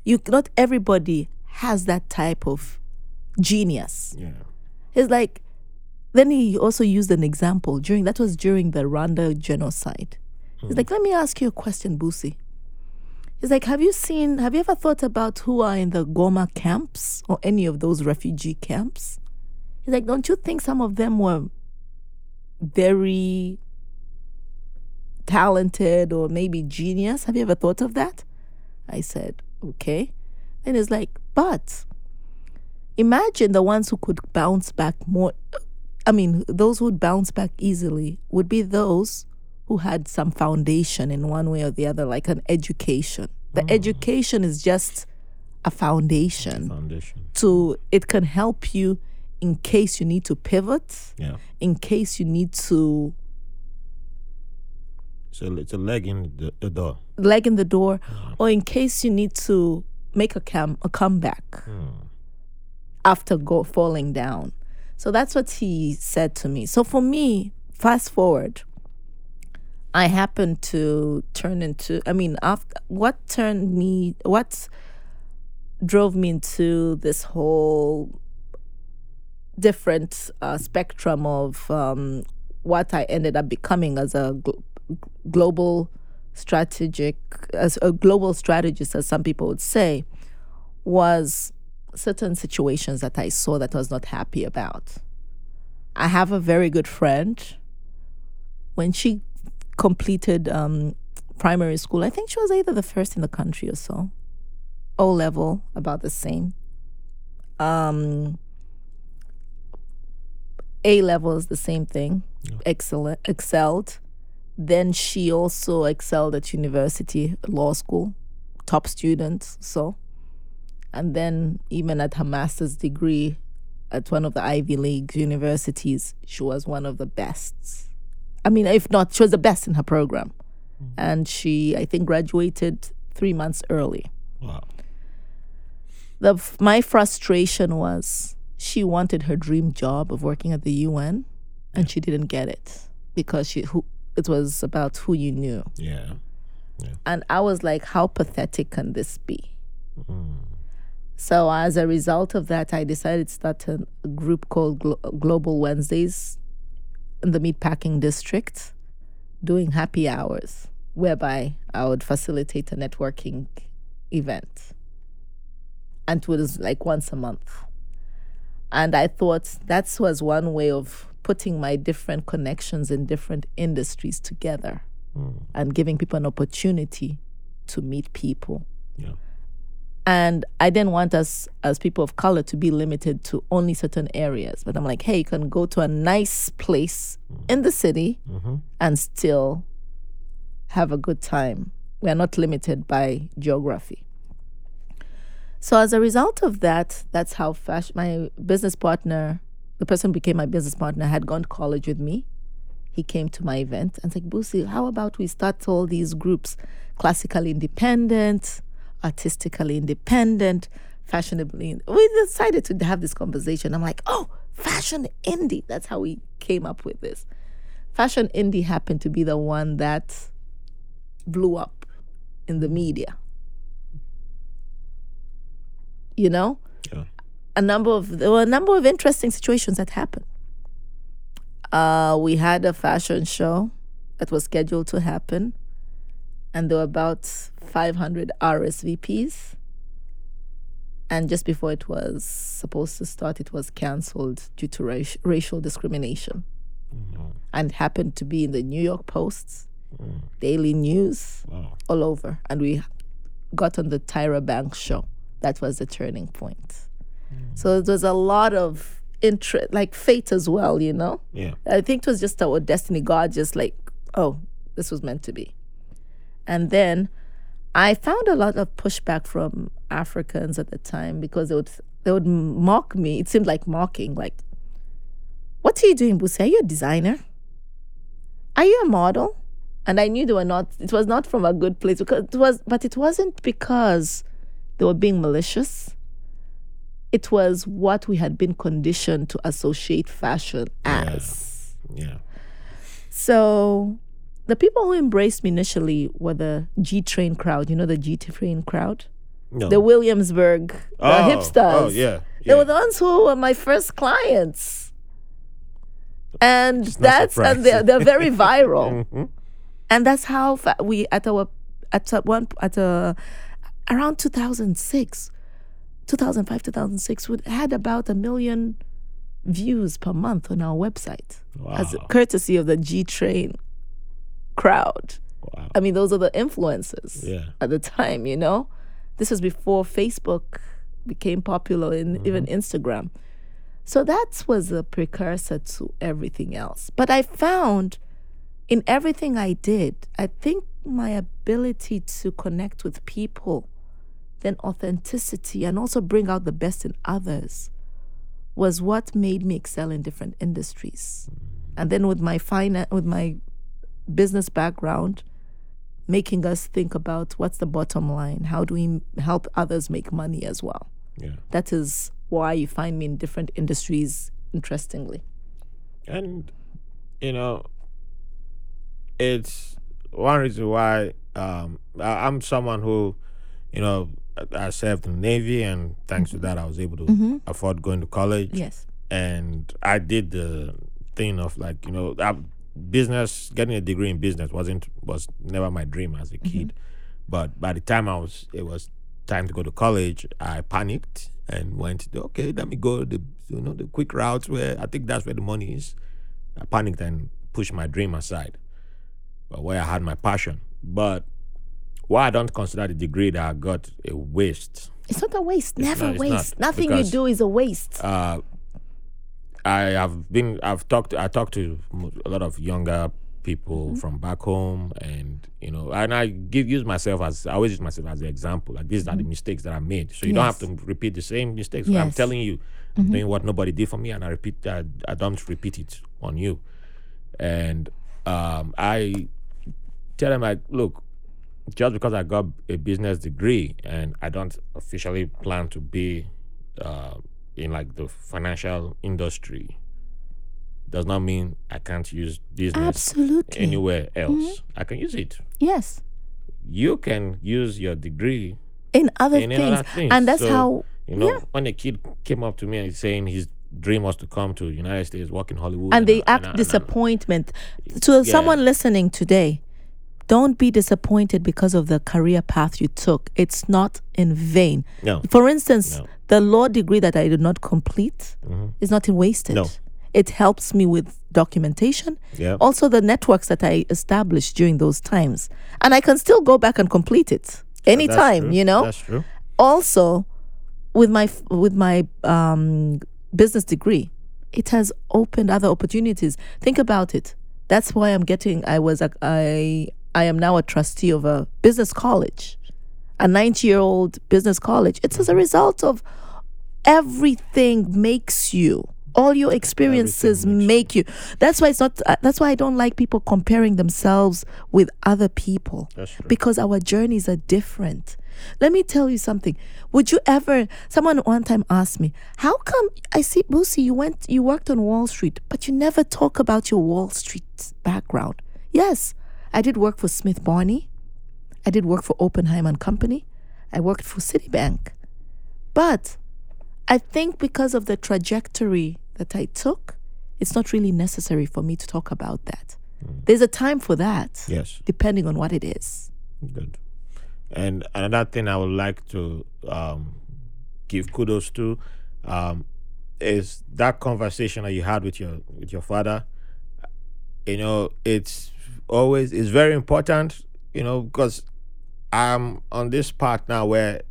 You not everybody has that type of genius. yeah It's like, then he also used an example during that was during the Rwanda genocide. He's hmm. like, let me ask you a question, Busi. He's like, Have you seen, have you ever thought about who are in the Goma camps or any of those refugee camps? He's like, Don't you think some of them were very talented or maybe genius? Have you ever thought of that? I said, Okay. And he's like, But imagine the ones who could bounce back more. I mean, those who would bounce back easily would be those who had some foundation in one way or the other, like an education. The mm. education is just a foundation Foundation. to it can help you in case you need to pivot, Yeah. in case you need to So it's a leg in the, the door. leg in the door, mm. or in case you need to make a cam a comeback mm. after go falling down. So that's what he said to me. So for me, fast forward, I happened to turn into. I mean, after what turned me, what drove me into this whole different uh, spectrum of um, what I ended up becoming as a gl- global strategic, as a global strategist, as some people would say, was certain situations that I saw that I was not happy about. I have a very good friend. When she completed um, primary school, I think she was either the first in the country or so. O level, about the same. Um, A level is the same thing. Excellent, excelled. Then she also excelled at university, law school, top student. So, and then even at her master's degree at one of the Ivy League universities, she was one of the best. I mean, if not, she was the best in her program. Mm-hmm. And she, I think, graduated three months early. Wow. The, my frustration was she wanted her dream job of working at the UN and she didn't get it because she who it was about who you knew. Yeah. And I was like, how pathetic can this be? Mm-hmm. So as a result of that, I decided to start a, group called Glo- Global Wednesdays in the meatpacking district, doing happy hours, whereby I would facilitate a networking event. And it was like once a month. And I thought that was one way of putting my different connections in different industries together hmm. and giving people an opportunity to meet people. Yeah. And I didn't want us as people of color to be limited to only certain areas. But I'm like, hey, you can go to a nice place in the city mm-hmm. and still have a good time. We are not limited by geography. So as a result of that, that's how fashion, my business partner, the person who became my business partner, had gone to college with me. He came to my event and said, Busi, how about we start all these groups, classically independent, artistically independent, fashionably. We decided to have this conversation. I'm like, oh, fashion indie. That's how we came up with this. Fashion indie happened to be the one that blew up in the media. You know? Yeah. a number of there were a number of interesting situations that happened. Uh, we had a fashion show that was scheduled to happen, and there were about 500 RSVPs. And just before it was supposed to start, it was canceled due to raci- racial discrimination. Mm-hmm. And it happened to be in the New York Post, mm. Daily News, Wow. all over. And we got on the Tyra Banks show. That was the turning point. So it was a lot of interest, like fate as well, you know? Yeah. I think it was just our destiny. God just like, oh, this was meant to be. And then I found a lot of pushback from Africans at the time because they would they would mock me. It seemed like mocking, like, what are you doing, Busi? Are you a designer? Are you a model? And I knew they were not. It was not from a good place because it was, but it wasn't because they were being malicious. It was what we had been conditioned to associate fashion as. Yeah. So the people who embraced me initially were the G Train crowd. You know the G Train crowd? No. The Williamsburg the Oh, hipsters. Oh, yeah. They were the ones who were my first clients. And that's and they're, they're very viral. Mhm. and that's how fa- we at our at a one at a around 2006, 2005, 2006, we had about a million views per month on our website as Wow. courtesy of the G Train crowd. Wow. I mean, those are the influences Yeah. at the time, you know? This was before Facebook became popular and mm-hmm. even Instagram. So that was a precursor to everything else. But I found in everything I did, I think my ability to connect with people, then authenticity, and also bring out the best in others was what made me excel in different industries. Mm. And then with my fina- with my business background, making us think about what's the bottom line? How do we help others make money as well? Yeah. That is why you find me in different industries, interestingly. And you know, it's one reason why um, I, I'm someone who, you know, I- I served in the Navy, and thanks to that, I was able to afford going to college. Yes. And I did the thing of like, you know, I, business, getting a degree in business wasn't was never my dream as a kid. But by the time I was, it was time to go to college. I panicked and went, okay, let me go the you know the quick routes where I think that's where the money is. I panicked and pushed my dream aside, but where I had my passion. But why I don't consider the degree that I got a waste. It's not a waste. Never not- it's not, waste. Nothing you do is a waste. Uh, I have been, I've talked, I talked to a lot of younger people Mm-hmm. from back home, and you know, and I give use myself as I always use myself as the example. Like these are the mistakes that I made, so you don't have to repeat the same mistakes. I'm Mm-hmm. Mm-hmm. telling you, I'm doing what nobody did for me, and I repeat, I, I don't repeat it on you. And um, I tell them like, look, just because I got a business degree and I don't officially plan to be uh, in like the financial industry, does not mean I can't use business Absolutely. anywhere else. Mm-hmm. I can use it. Yes. You can use your degree In other, in things. other things. And that's So, how, you know yeah. when a kid came up to me and saying his dream was to come to United States, work in Hollywood, and they I- act I- and I- disappointment. To someone listening today, don't be disappointed because of the career path you took. It's not in vain. No. For instance, No. the law degree that I did not complete is not in wasted. No. It helps me with documentation. Yeah. Also, the networks that I established during those times. And I can still go back and complete it anytime, you know? That's true. also with my with my um, business degree it has opened other opportunities think about it that's why i'm getting i was i i am now a trustee of a business college a 90 year old business college it's as a result of everything makes you all your experiences make you that's why it's not uh, that's why i don't like people comparing themselves with other people because our journeys are different. Let me tell you something. Would you ever someone one time asked me, How come I see Busi, you went you worked on Wall Street, but you never talk about your Wall Street background? Yes, I did work for Smith Barney. I did work for Oppenheimer and Company. I worked for Citibank. But I think because of the trajectory that I took, it's not really necessary for me to talk about that. There's a time for that Yes. depending on what it is. Good. And another thing I would like to um, give kudos to um, is that conversation that you had with your with your father. You know, it's always it's very important. You know, because I'm on this part now where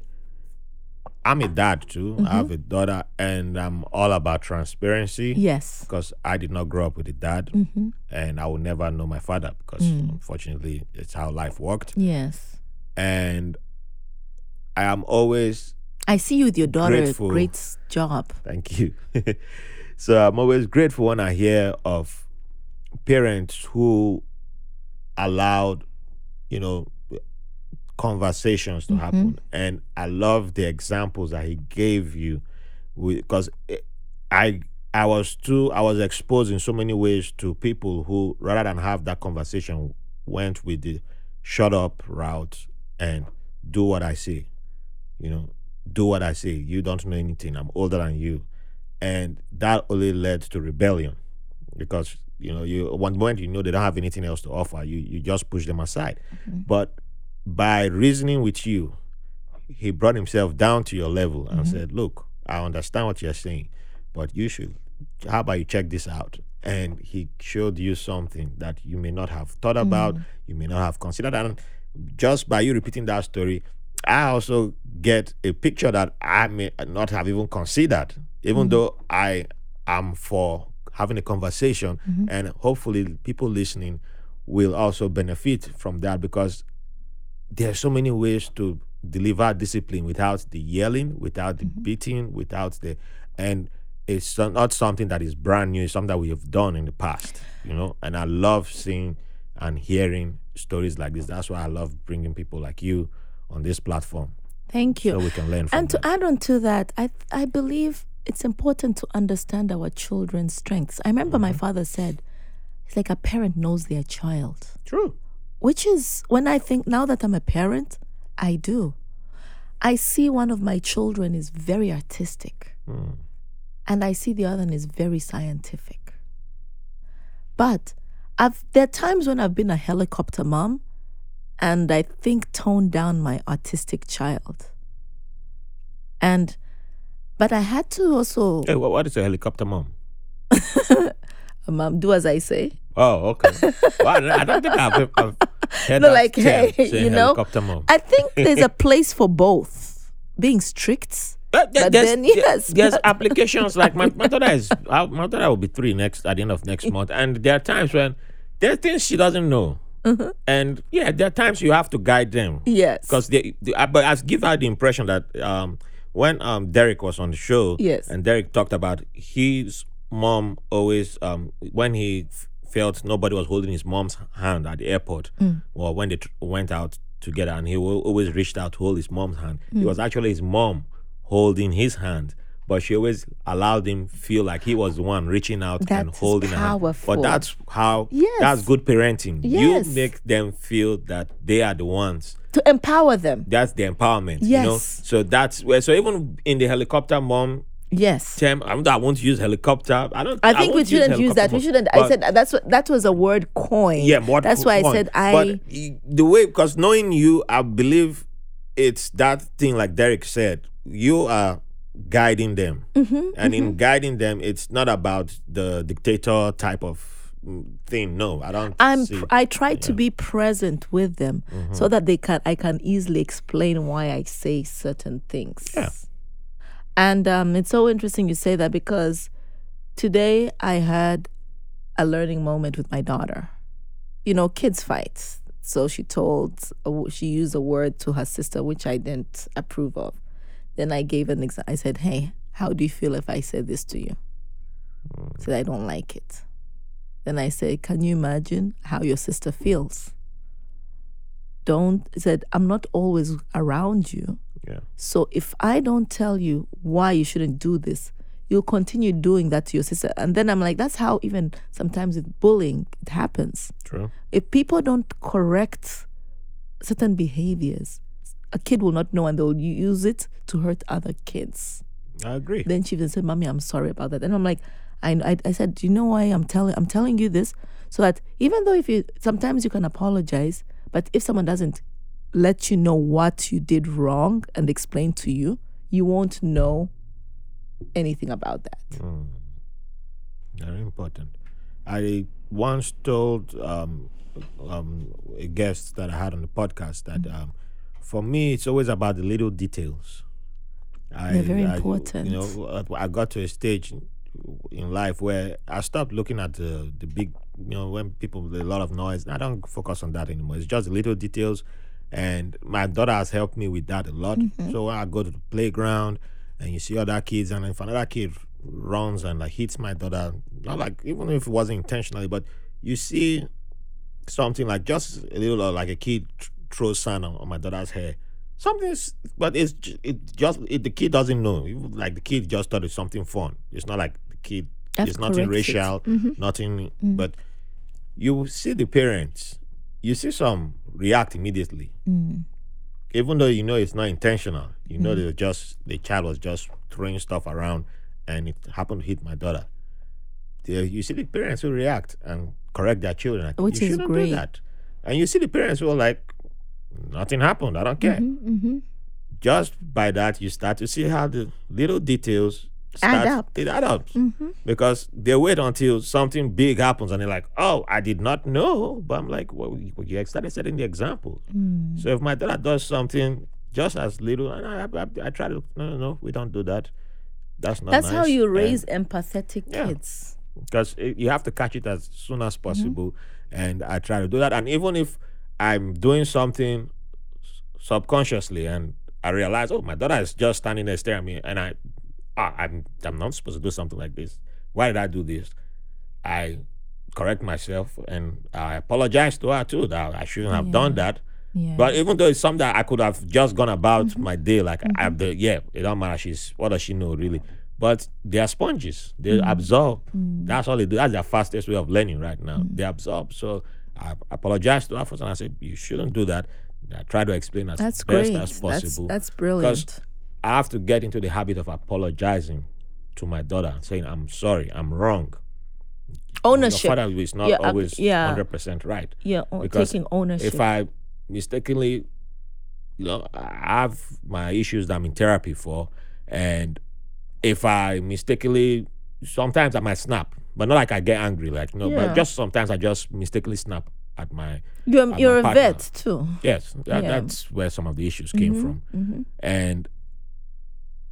I'm a dad too. I have mm-hmm. a daughter, and I'm all about transparency Yes. because I did not grow up with a dad, mm-hmm. and I will never know my father because mm. unfortunately it's how life worked Yes. and I am always I see you with your daughter. Grateful. Great job. thank you. so I'm always grateful when I hear of parents who allowed, you know, conversations to mm-hmm. happen, and I love the examples that he gave you, because I I was too I was exposed in so many ways to people who rather than have that conversation went with the shut up route and do what I say. You know, do what I say. You don't know anything. I'm older than you. And that only led to rebellion. Because, you know, you one moment you know they don't have anything else to offer, you you just push them aside. Mm-hmm. But by reasoning with you, he brought himself down to your level and mm-hmm. said, Look, I understand what you're saying, but you should, how about you check this out? And he showed you something that you may not have thought mm-hmm. about, you may not have considered. And just by you repeating that story, I also get a picture that I may not have even considered, even though I am for having a conversation, mm-hmm. and hopefully people listening will also benefit from that because there are so many ways to deliver discipline without the yelling, without the mm-hmm. beating, without the and it's not something that is brand new. It's something that we have done in the past, you know. And I love seeing and hearing stories like this. That's why I love bringing people like you on this platform Thank you. so we can learn from And to add on to that, I I believe it's important to understand our children's strengths. I remember my mm-hmm. father said, "It's like a parent knows their child," True. which is when I think now that I'm a parent, I do. I see one of my children is very artistic, mm. and I see the other one is very scientific. But I've there are times when I've been a helicopter mom, and I think toned down my artistic child. And but I had to also Hey, wha- what is a helicopter mom? mom do as I say. Oh, okay. well, I don't think I've, I've heard No, like term, hey, you know. helicopter mom. I think there's a place for both. Being strict. But, there- But there's, then, yes, there's but- applications like my, my daughter is uh, my daughter will be three next at the end of next month, and there are times when there are things she doesn't know, Mm-hmm. and yeah, there are times you have to guide them Yes. because they, they but I give her the impression that um when um Derek was on the show, Yes. and Derek talked about his mom always um when he f- felt nobody was holding his mom's hand at the airport Mm. or when they tr- went out together and he will always reached out to hold his mom's hand Mm. it was actually his mom holding his hand but she always allowed him feel like he was the one reaching out and That is holding her hand. powerful. but that's how Yes. that's good parenting Yes. you make them feel that they are the ones to empower them. that's the empowerment you know Yes. so that's where so even in the helicopter mom Yes. term I'm, i won't use helicopter i don't I think we shouldn't use that. helicopter We shouldn't. I said that's what that was a word coin. yeah what That's why I said I. but the way because knowing you i believe it's that thing like derek said you are guiding them Mm-hmm, and in guiding them it's not about the dictator type of thing no i don't I'm see. pr- I try to be present with them Mm-hmm. so that they can I can easily explain why I say certain things. Yeah. And um, it's so interesting you say that because today I had a learning moment with my daughter. You know, kids fight. So she told, she used a word to her sister which I didn't approve of. Then I gave an example. I said, "Hey, how do you feel if I said this to you?" Said I don't like it. Then I said, Can you imagine how your sister feels? Don't, said, I'm not always around you. yeah So if I don't tell you why you shouldn't do this, you'll continue doing that to your sister. And then I'm like, that's how even sometimes with bullying, it happens. true If people don't correct certain behaviors, a kid will not know and they'll use it to hurt other kids. i agree Then she even said, "Mommy, I'm sorry about that." And I'm like, I, I, I said, "Do you know why I'm telling I'm telling you this so that even though if you sometimes you can apologize, but if someone doesn't let you know what you did wrong and explain to you, you won't know anything about that." Very important. I once told um, um, a guest that I had on the podcast that Mm. um, for me, it's always about the little details. I, They're very I- important. you know, I got to a stage in life where I stopped looking at the the big, you know, when people a lot of noise. I don't focus on that anymore. It's just little details, and my daughter has helped me with that a lot. Mm-hmm. So when I go to the playground and you see other kids, and if another kid runs and like hits my daughter, not like even if it wasn't intentionally, but you see something like just a little uh, like a kid th- throws sand on, on my daughter's hair. Something's, but it's it just it, the kid doesn't know. Like the kid just thought it's something fun. It's not like kid. I've it's nothing racial, mm-hmm. nothing. Mm-hmm. But you see the parents, you see some react immediately, mm. even though you know it's not intentional. You know mm. they were just the child was just throwing stuff around, and it happened to hit my daughter. There, you see the parents who react and correct their children. Like, Which you is shouldn't great. do that. And you see the parents who are like, nothing happened. I don't care. Mm-hmm. mm-hmm. Just by that, you start to see how the little details Add start, up. It add up Mm-hmm. because they wait until something big happens and they're like, "Oh, I did not know." But I'm like, "Well, you you started setting the example." Mm. So if my daughter does something just as little, and I, I, I try to, no, no, no, we don't do that. That's not. That's how nice." you And- raise empathetic Yeah. kids. because you have to catch it as soon as Mm-hmm. possible and i try to do that and even if i'm doing something subconsciously and i realize oh my daughter is just standing there staring at me and i ah, I'm, I'm not supposed to do something like this why did i do this i correct myself and i apologize to her too that i shouldn't have done that Yeah. but even though it's something that I could have just gone about Mm-hmm. my day, like I'm the yeah, it don't matter. She's what does she know really? But they are sponges. They Mm-hmm. absorb. That's all they do. That's their fastest way of learning right now. Mm-hmm. They absorb. So I apologize to her first, and I said you shouldn't do that. I try to explain as that's best great. as That's, possible. that's brilliant. I have to get into the habit of apologizing to my daughter and saying I'm sorry, I'm wrong. Ownership. Your father is not Yeah, always yeah. hundred percent right yeah, o- because taking ownership. if I mistakenly, you know, I have my issues that I'm in therapy for, and if I mistakenly, sometimes I might snap, but not like I get angry, like no, Yeah. but just sometimes I just mistakenly snap at my you're my you're a partner. vet too. yes, that, Yeah. that's where some of the issues came from, Mm-hmm. and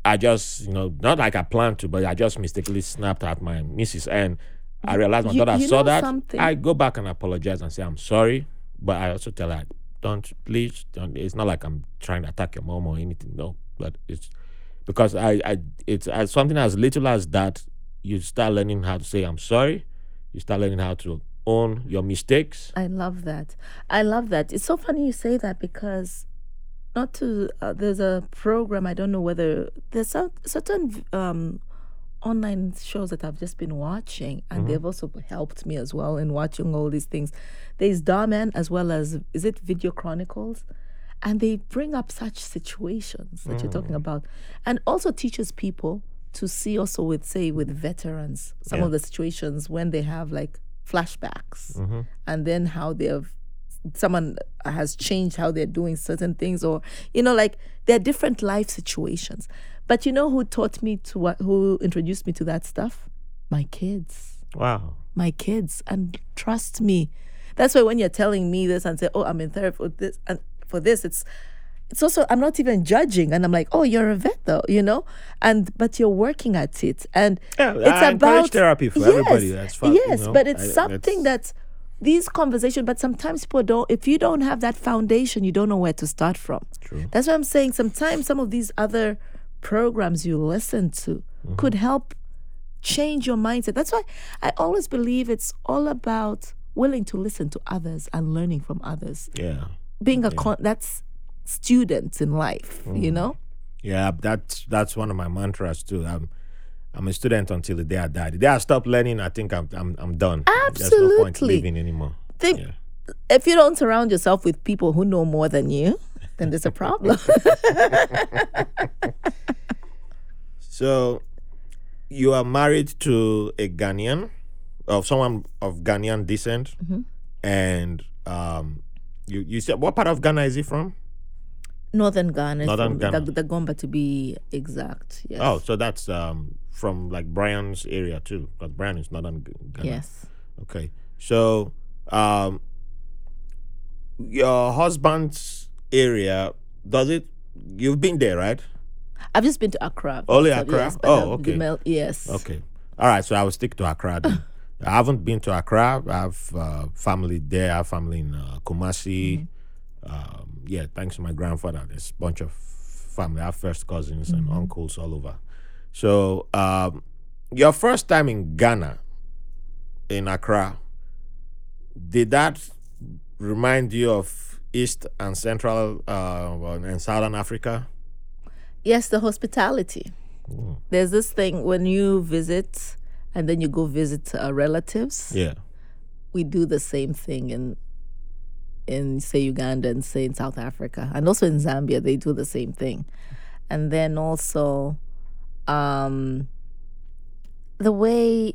I just, you know, not like I planned to, but I just mistakenly snapped at my missus, and I realized my you- daughter you saw that. something? I go back and apologize and say I'm sorry, but I also tell her, don't please, don't. It's not like I'm trying to attack your mom or anything, no. But it's because I, I, it's as something as little as that. You start learning how to say I'm sorry. You start learning how to own your mistakes. I love that. I love that. It's so funny you say that because not to uh, there's a program I don't know whether there's some certain um online shows that I've just been watching and they've also helped me as well in watching all these things. There's Darman as well as is it Video Chronicles? And they bring up such situations that you're talking about. And also teaches people to see also with say with veterans some of the situations when they have like flashbacks and then how they have someone has changed how they're doing certain things or you know like there are different life situations. But you know who taught me to what who introduced me to that stuff? My kids. Wow. my kids. And trust me that's why when you're telling me this and say oh i'm in therapy for this and for this it's it's also i'm not even judging. And i'm like oh you're a vet though you know? And but you're working at it. And Yeah, it's I about therapy for yes, everybody. That's fine. yes you know, but it's I- something that's- that these conversations but sometimes people don't if you don't have that foundation you don't know where to start from True. that's what i'm saying sometimes some of these other programs you listen to Mm-hmm. could help change your mindset that's why i always believe it's all about willing to listen to others and learning from others Yeah. being a con- that's students in life Mm. you know Yeah, that's that's one of my mantras too. I'm I'm a student until the day I die. The day I stop learning, I think I'm I'm, I'm done. There's no point Absolutely. living anymore. think Yeah. if you don't surround yourself with people who know more than you then there's a problem So you are married to a Ghanaian, of someone of Ghanaian descent, Mm-hmm. and um, you you said what part of Ghana is he from? northern ghana Northern Ghana. The, Dagomba to be exact yes Oh, so that's um, from like Brian's area too, because Brian is northern Ghana. yes Okay. So, um, your husband's area, does it? You've been there, right? i've just been to accra Only so Accra? yes, Oh, I've- okay. mel- yes Okay. All right. So I will stick to Accra then. I haven't been to Accra. I have uh, family there. I have family in uh, Kumasi. Um, yeah, thanks to my grandfather. There's a bunch of family. I have first cousins and uncles all over. So, um, your first time in Ghana, in Accra, did that remind you of East and Central uh, and Southern Africa? yes the hospitality there's this thing when you visit and then you go visit uh, relatives Yeah. we do the same thing in in say Uganda and say in South Africa and also in Zambia they do the same thing. And then also um the way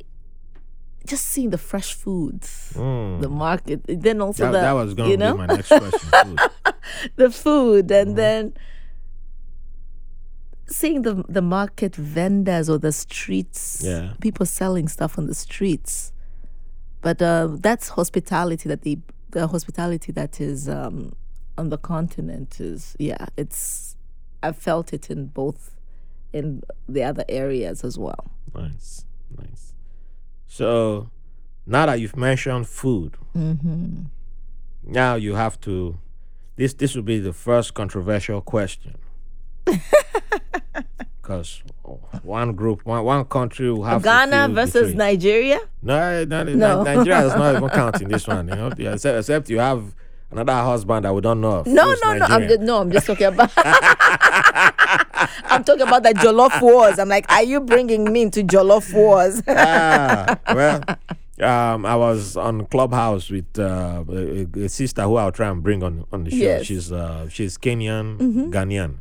just seeing the fresh foods, Mm. the market, then also That, the that was going you to know be my next question. the food and Mm-hmm. then seeing the the market vendors or the streets Yeah. people selling stuff on the streets but uh, that's hospitality that the the hospitality that is um, on the continent is yeah it's i felt it in both in the other areas as well Nice, nice. So now that you've mentioned food, hmm now you have to. This this will be the first controversial question. Because one group, one one country will have ghana versus betrayed. nigeria No, no, no, No. Nigeria does not even count in this one. You know, except, except you have another husband that we don't know of. No, no, no. I'm just, no. I'm just talking about. I'm talking about the Jollof Wars. I'm like, are you bringing me into Jollof Wars? ah, well, um, I was on Clubhouse with uh, a, a sister who I'll try and bring on on the show. Yes. She's uh, she's Kenyan, Ghanaian,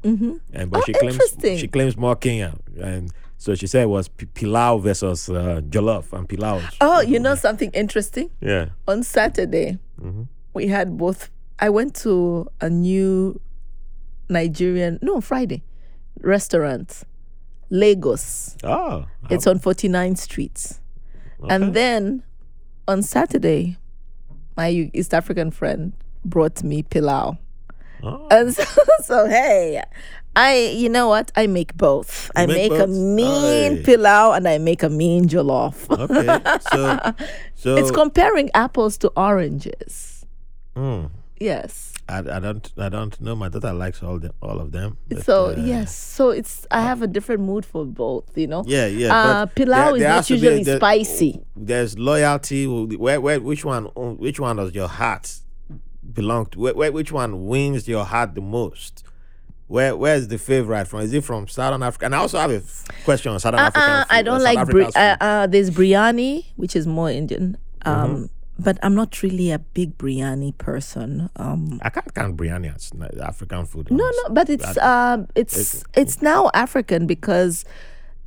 and but Oh, she claims she claims more Kenyan, and so she said it was P- Pilau versus uh, Jollof, and Pilau. oh, you know something interesting? yeah, On Saturday, Mm-hmm. we had both. I went to a new Nigerian, no, Friday restaurant, Lagos. oh, It's on 49th Street. okay. And then on Saturday, my East African friend brought me pilau. Oh. And so, so hey, I you know what? I make both. I make make, a mean Aye. pilau and I make a mean jollof. okay, so so It's comparing apples to oranges. mm, Yes. I, I don't I don't know. My daughter likes all the all of them. but, so uh, yes, so it's I have a different mood for both. You know. Yeah, yeah. Uh, pilau is not has be usually there- spicy. There's loyalty. Where, where, which one? Which one does your heart belong to? Where, where, which one wins your heart the most? Where, where's the favorite from? Is it from Southern Africa? And I also have a f- question on Southern African Uh, food. I uh, don't South like bri- uh, uh, there's biryani, which is more Indian. Um, Mm-hmm. But I'm not really a big biryani person. Um, I can't count biryani as African food. no, honestly. no, but it's um, it's it's now African because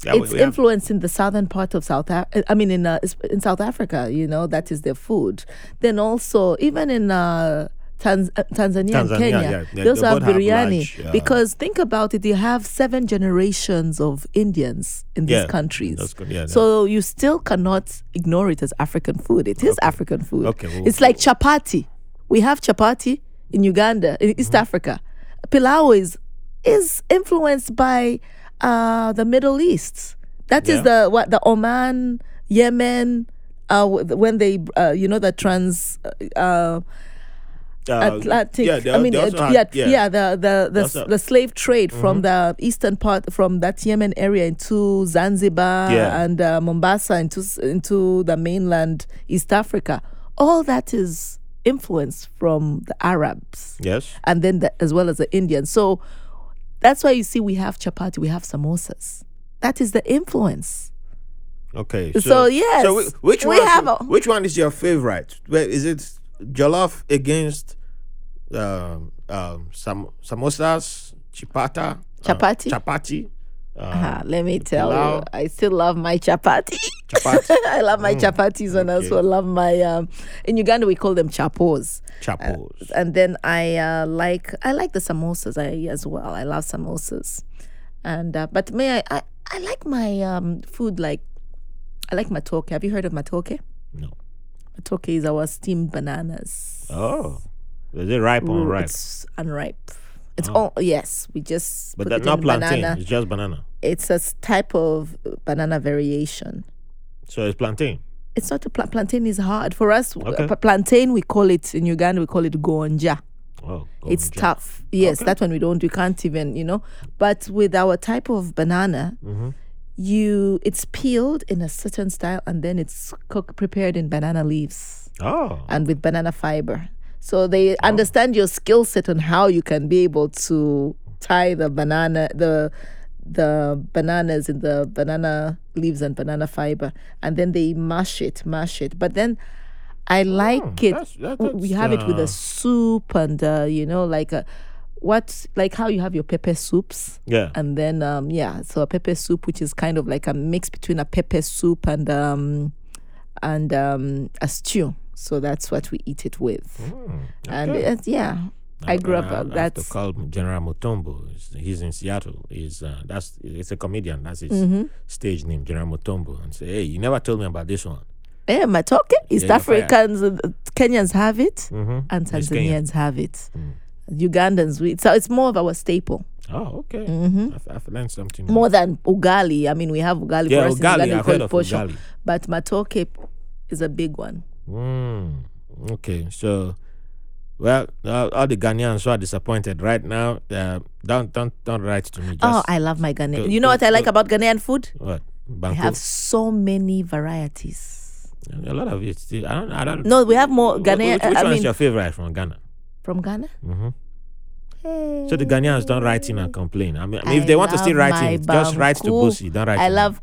Yeah, it's influenced in the southern part of South. Af- I mean, in uh, in South Africa, you know, that is their food. Then also, even in uh, Tanz- uh, Tanzania, and Kenya, yeah, they- they also they have both have biryani. large, uh, because think about it, you have seven generations of Indians in these Yeah, countries. good, yeah, so you still cannot ignore it as African food. It is African food. Okay, well, it's like chapati. We have chapati in Uganda, in Mm-hmm. East Africa. Pilau is is influenced by uh, the Middle East. That is Yeah. the what the Oman, Yemen. Uh, when they, uh, you know, the trans uh, Uh, Atlantic. Yeah, they, I mean, they also uh, had- yeah, yeah, the the the, Mm-hmm. the slave trade from the eastern part, from that Yemen area into Zanzibar Yeah. and uh, Mombasa into into the mainland East Africa. All that is influence from the Arabs Yes. and then the, as well as the Indians. So that's why you see we have chapati, we have samosas. That is the influence. Okay. So, yes, So whi- which we one? have a- which one is your favorite? Where is it? Jollof against um, um, sam- samosas, chipata, uh, Chapati? chapati, uh, Ah, let me tell you. I still love my chapati. chapati, I love my chapatis and I also love my um in Uganda we call them chapos. chapos. And then I uh, like I like the samosas I, as well. I love samosas. And uh, but may I, I I like my um food like I like matoke. Have you heard of matoke? no. Matoke is our steamed bananas. Oh, is it ripe or Ooh, ripe? It's unripe. It's all yes. We just But that's not in plantain. banana. It's just banana. It's a type of banana variation. So it's plantain. It's not a pla- plantain is hard for us. Okay. plantain we call it in Uganda we call it gonja. Oh, It's tough. Yes, Okay. that one we don't. We can't even you know. But with our type of banana, Mm-hmm. You it's peeled in a certain style and then it's cooked prepared in banana leaves. Oh, and with banana fiber. So they understand your skill set on how you can be able to tie the banana the the bananas in the banana leaves and banana fiber. And then they mash it mash it. But then i like it. that's- that- w- we that's, have it with uh, a soup and uh, you know like a what like how you have your pepper soups yeah. and then um yeah so a pepper soup which is kind of like a mix between a pepper soup and um and um a stew so that's what we eat it with Mm, and okay. it, yeah I grew up, uh, have to that's- call General Mutombo. He's, in Seattle. He's uh, that's it's a comedian. That's his Mm-hmm. stage name, General Mutombo. And say, hey, you never told me about this one. Yeah, Matoke. East Yeah. Africans, uh, Kenyans have it, Mm-hmm. and Kenyan. Tanzanians have it. Mm. Ugandans, we so it's more of our staple, Oh, okay. Mm-hmm. I've, I've learned something. more than ugali. I mean, we have ugali yeah, for us in ugali. Uganda, I've heard of posho. ugali. But matoke is a big one. Mm, okay, so well, uh, all the Ghanaians who are disappointed right now, uh, don't don't don't write to me. Just oh, I love my Ghanaian. go- You know go- what I like go- about Ghanaian food? what I Banku? have so many varieties. a lot of it. I don't. I don't. No, we have more Ghanaian. Which, which I one is mean, your favorite from Ghana? From Ghana. hmm So the Ghanaians don't write in and complain. I mean, I mean if they want to still write in, just write to. Busi. Don't write. I love,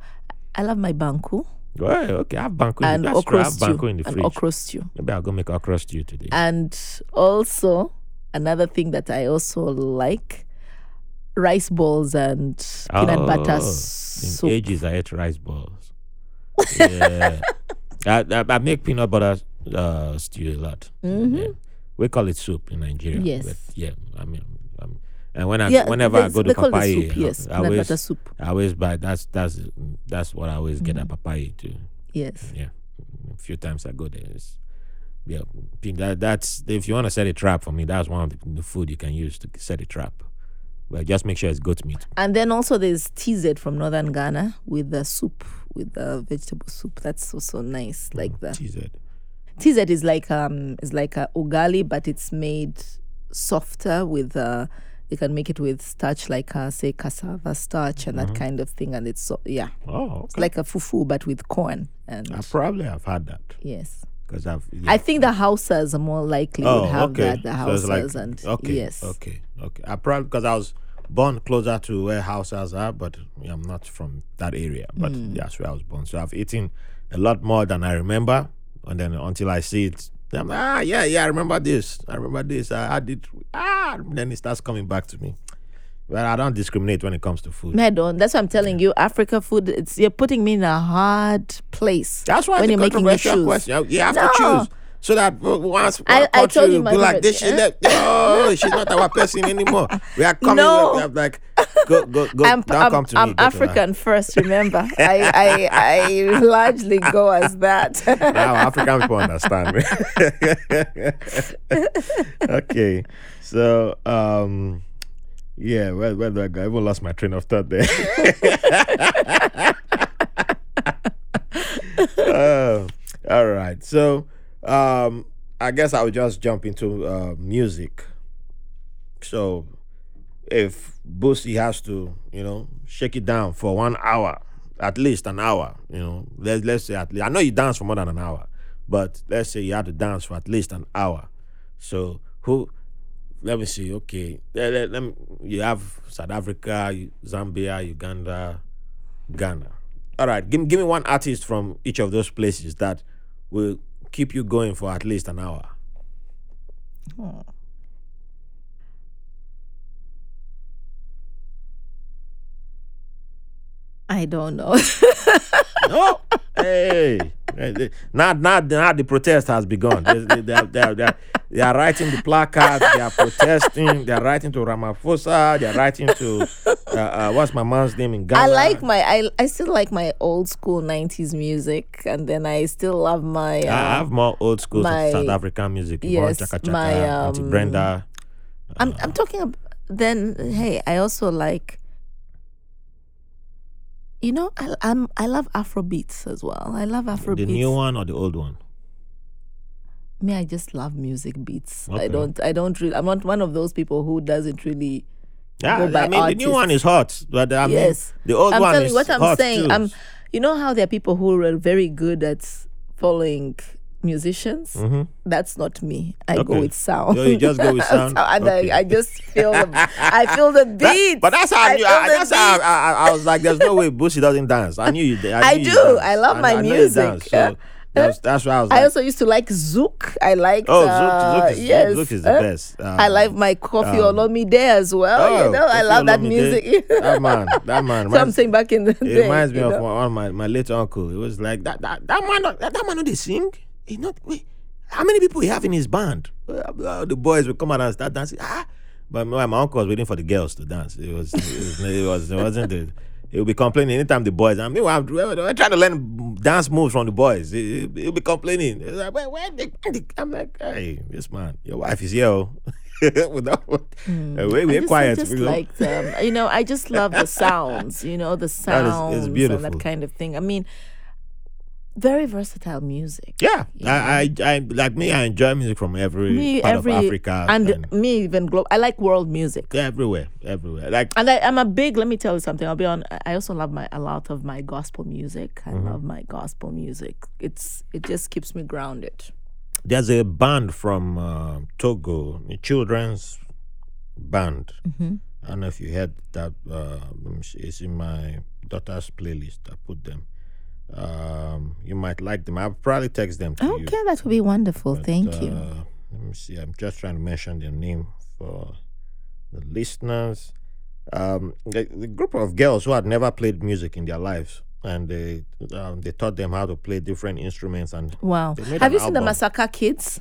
I love my banku Well, okay, I have banku. in and the, that's true. I have banku in the and fridge. okra stew. Maybe I'll go make okra stew today. And also another thing that I also like, rice balls and peanut butter Oh, In soup. ages, I ate rice balls. Yeah, I, I, I make peanut butter uh, stew a lot. Yeah. We call it soup in Nigeria. Mm-hmm. Yes. But yeah, I mean, um, and when I Yeah, whenever I go to they call it Papaye, soup, yes, I always soup. I always buy. That's that's that's what I always get at Mm-hmm. Papaye too. Yes. Yeah, a few times I go there. It's, yeah, that, that's if you want to set a trap for me, that's one of the, the food you can use to set a trap. But just make sure it's goat meat. And then also there's TZ from northern Ghana with the soup, with the vegetable soup. That's also nice. Like that. TZ. TZ is like um is like a ugali, but it's made softer with uh they can make it with starch like uh, say cassava starch and that kind of thing, and it's so yeah, Oh, it's like a fufu but with corn and I probably have had that yes. because I've. Yeah. I think the houses are more likely oh, would have okay. that. The So like- and okay, yes, okay, okay. I probably because I was born closer to where houses are, but I'm not from that area. But Hmm. that's where I was born. So I've eaten a lot more than I remember, and then until I see it, I'm like, ah, yeah, yeah, I remember this. I remember this. I, I did. Ah, then it starts coming back to me. Well, I don't discriminate when it comes to food. I don't. That's what I'm telling you. Africa food. It's you're putting me in a hard place. That's why when you're making me choose. question. You have No. to choose. So that uh, once I- I told you my be like this, she left. Oh, she's not our person anymore. We are coming. No. I'm like, go, go, go. I'm, don't I'm, come to I'm me. go to. African first. Remember, I, I I largely go as that. Now African people understand. Me. okay, so um, yeah, where where do I go? I even lost my train of thought there. Uh, all right, so um, I guess I will just jump into uh, music. So if Busi has to, you know, shake it down for one hour, at least an hour, you know, let's let's say at least I know you dance for more than an hour, but let's say you had to dance for at least an hour. So who let me see, okay. Let, let- let me- you have South Africa, Zambia, Uganda, Ghana. All right, give, give me one artist from each of those places that will keep you going for at least an hour. Oh. I don't know. Oh, hey. Now, now, now the protest has begun. They, they, they, are, they, are, they, are, they are writing the placards, they are protesting, they are writing to Ramaphosa, they are writing to, uh, uh, what's my man's name in Ghana? I like my I, I still like my old school 90s music and then I still love my I uh, have more old school my- South African music. Yes, Chaka Chaka, my, Auntie um, Brenda. I'm I'm talking about then hey I also like you know I I'm I love Afro beats as well. I love Afro The beats. new one or the old one? Me I just love music beats. Okay. I don't I don't really I'm not one of those people who doesn't really Yeah, Go by I mean, the new one is hot, but I mean, Yes. the old I'm one telling is you what I'm hot saying. too. I'm you know how there are people who are very good at following musicians? Mhm. That's not me. I go with sound. So you just go with sound? and Okay. I, I just feel the I feel the That- beat. but that's how I, knew. feel I, that's how I. I, I was like, "There's no way Busi doesn't dance." I knew you. did. I, I knew you do. dance. I love my I music. dance, So that's that's why I was I also used to like Zouk. I like "Oh, uh, Zouk, Zouk, is, yes. Zouk is the uh, best." I Um, like my Koffi um, Olomide as well. oh, you know, I love that music. that man, that man. so I'm reminds- saying back in the It day. reminds me you of know? one of my, my late uncle. It was like that that, that man that, that man know they sing. He not wait. how many people he have in his band? Uh, the boys will come out and start dancing. Ah, but my, my uncle was waiting for the girls to dance. It was, it was, it, was, it wasn't the. He would be complaining anytime the boys. I mean, I'm, I'm trying to learn dance moves from the boys. He, will be complaining. Like, where, where they, I'm like, hey, this man, your wife is here. oh." Without, Mm. we, I we're just, quiet. I just you know. like them. You know, I just love the sounds. You know, the That is- sounds it's and beautiful. that kind of thing. I mean, very versatile music. Yeah, I, I, I like me. I enjoy music from every Me, part every of Africa and, me even glo- I like world music. yeah, everywhere, everywhere. Like And I, I'm a big. Let me tell you something. I'll be on. I also love my a lot of my gospel music. I Mm-hmm. love my gospel music. It's it just keeps me grounded. there's a band from uh, Togo, a children's band. Mm-hmm. I don't know if you heard that. Uh, let me see, it's in my daughter's playlist. I put them. Um, you might like them. I'll probably text them to you. Okay, that would be wonderful. But, Thank you. uh, Let me see. I'm just trying to mention their name for the listeners. Um, the, the group of girls who had never played music in their lives, and they um, they taught them how to play different instruments and Wow. Have you seen the. Masaka Kids?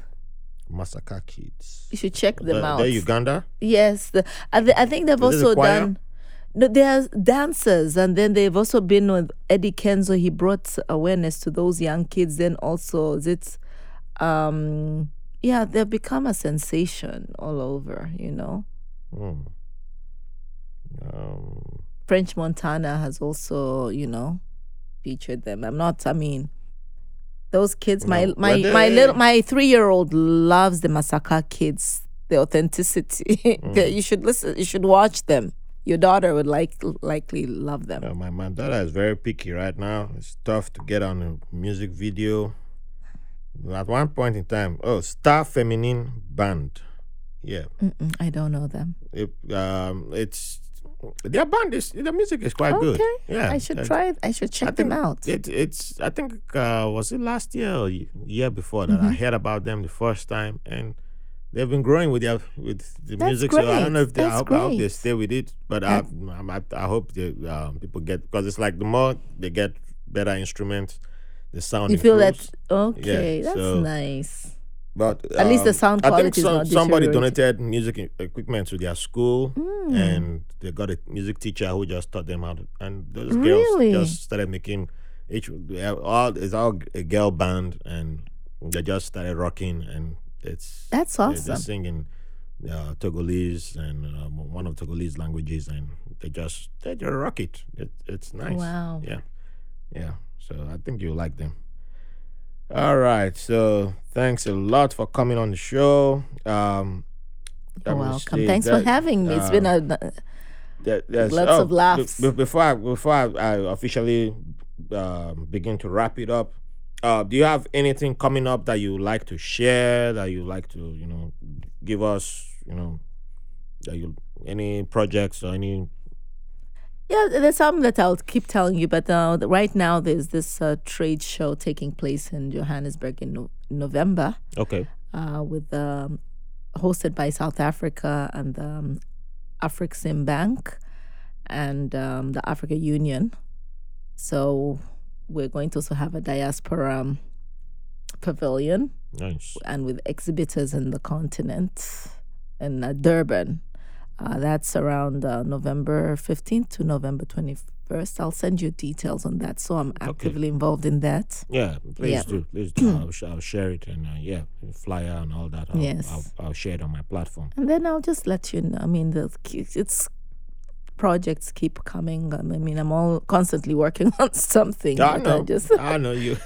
Masaka Kids. You should check them Uh, out. they're Uganda. Yes, the, I, thi- I think they've Is also done. No, they're dancers, and then they've also been with Eddie Kenzo. He brought awareness to those young kids. Then also, is it, um, yeah, they've become a sensation all over. You know, Hmm. Um, French Montana has also, you know, featured them. I'm not. I mean, those kids. My No, my my little my three year old loves the Masaka kids. The authenticity. Mm. you should listen. You should watch them. Your daughter would like likely love them. yeah, my, my daughter is very picky right now. It's tough to get on a music video. At one point in time, oh, Star Feminine Band. Yeah. Mm-mm, I don't know them. It, um, it's their band is the music is quite good. Okay. Yeah, I should try. I should check I them out. It, it's I think uh, was it last year or year before that Mm-hmm. I heard about them the first time, and they've been growing with their with the That's music. So I don't know if they I hope, I hope they stay with it, but I, I I hope they, um, people get because it's like the more they get better instruments, the sound. You feel that okay? that's so- nice. But At least the um, sound I think quality is some, not somebody donated music equipment to their school, Mm. and they got a music teacher who just taught them how to. And those Really? girls just started making each all it's all a girl band, and they just started rocking, and it's That's awesome. They're singing uh, Togolese and um, one of Togolese languages, and they just they just rock it. it it's nice. Wow. Yeah, yeah. So I think you'll like them. All right. So thanks a lot for coming on the show. Um, You're welcome. Thanks for having me. It's been a there- Lots oh, of laughs. be- before I, before I, I officially um, begin to wrap it up, uh, do you have anything coming up that you like to share? That you like to you know give us you know that you any projects or any yeah. There's some that I'll keep telling you, but uh, right now there's this uh, trade show taking place in Johannesburg in no- November. okay uh, with um, hosted by South Africa and the um, Bank and um, the Africa Union. So we're going to also have a diaspora um, pavilion nice and with exhibitors in the continent in uh, Durban. Uh, that's around uh, November 15th to November 21st. I'll send you details on that. So I'm actively involved in that. yeah please Yeah. do please do I'll, sh- I'll share it and uh, yeah flyer and all that I'll, Yes. I'll, I'll share it on my platform And then I'll just let you know. I mean, the it's projects keep coming. I mean, I'm all constantly working on something. I know. just I know you.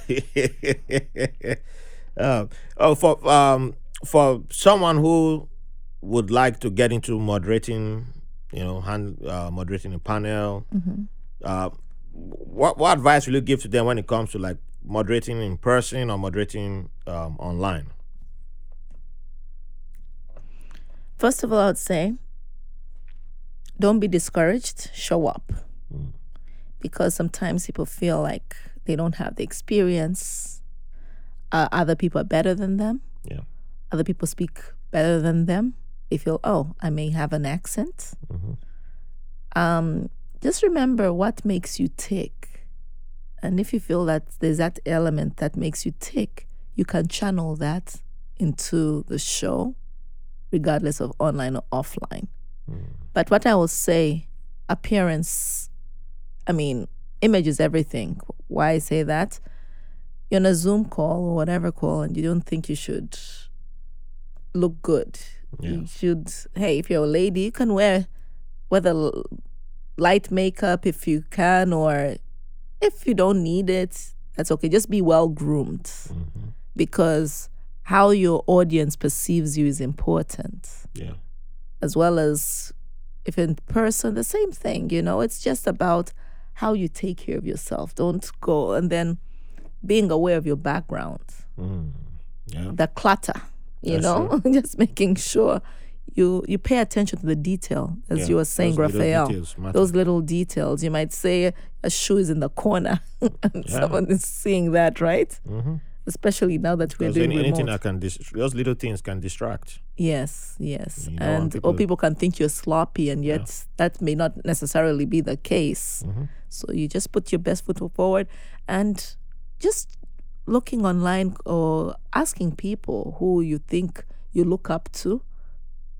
uh, oh, for um, for someone who would like to get into moderating, you know, hand uh, moderating a panel. Mhm. Uh, what what advice will you give to them when it comes to like moderating in person or moderating um, online? First of all, I would say, don't be discouraged. Show up, Mm. because sometimes people feel like they don't have the experience. Uh, other people are better than them. Yeah. Other people speak better than them. They feel, oh, I may have an accent. Mhm. um, just remember what makes you tick. And if you feel that there's that element that makes you tick, you can channel that into the show, regardless of online or offline. But what I will say, appearance, I mean, image is everything. Why I say that? You're on a Zoom call or whatever call, and you don't think you should look good. You should, hey, if you're a lady, you can wear whether light makeup if you can, or if you don't need it, that's okay. Just be well groomed mm-hmm. because how your audience perceives you is important Yeah. as well as if in person, the same thing, you know, it's just about how you take care of yourself. Don't go and then being aware of your background, Mm. Yeah. the clutter, you That's know, just making sure you you pay attention to the detail, as Yeah. you were saying, Those Raphael. matter. Those little details. You might say a shoe is in the corner, and Yeah. someone is seeing that, right? Mhm. Especially now that we're doing any, anything remote. that can dis- those little things can distract. Yes, yes. You don't and people- or people can think you're sloppy, and yet that may not necessarily be the case. Mm-hmm. So you just put your best foot forward and just looking online or asking people who you think you look up to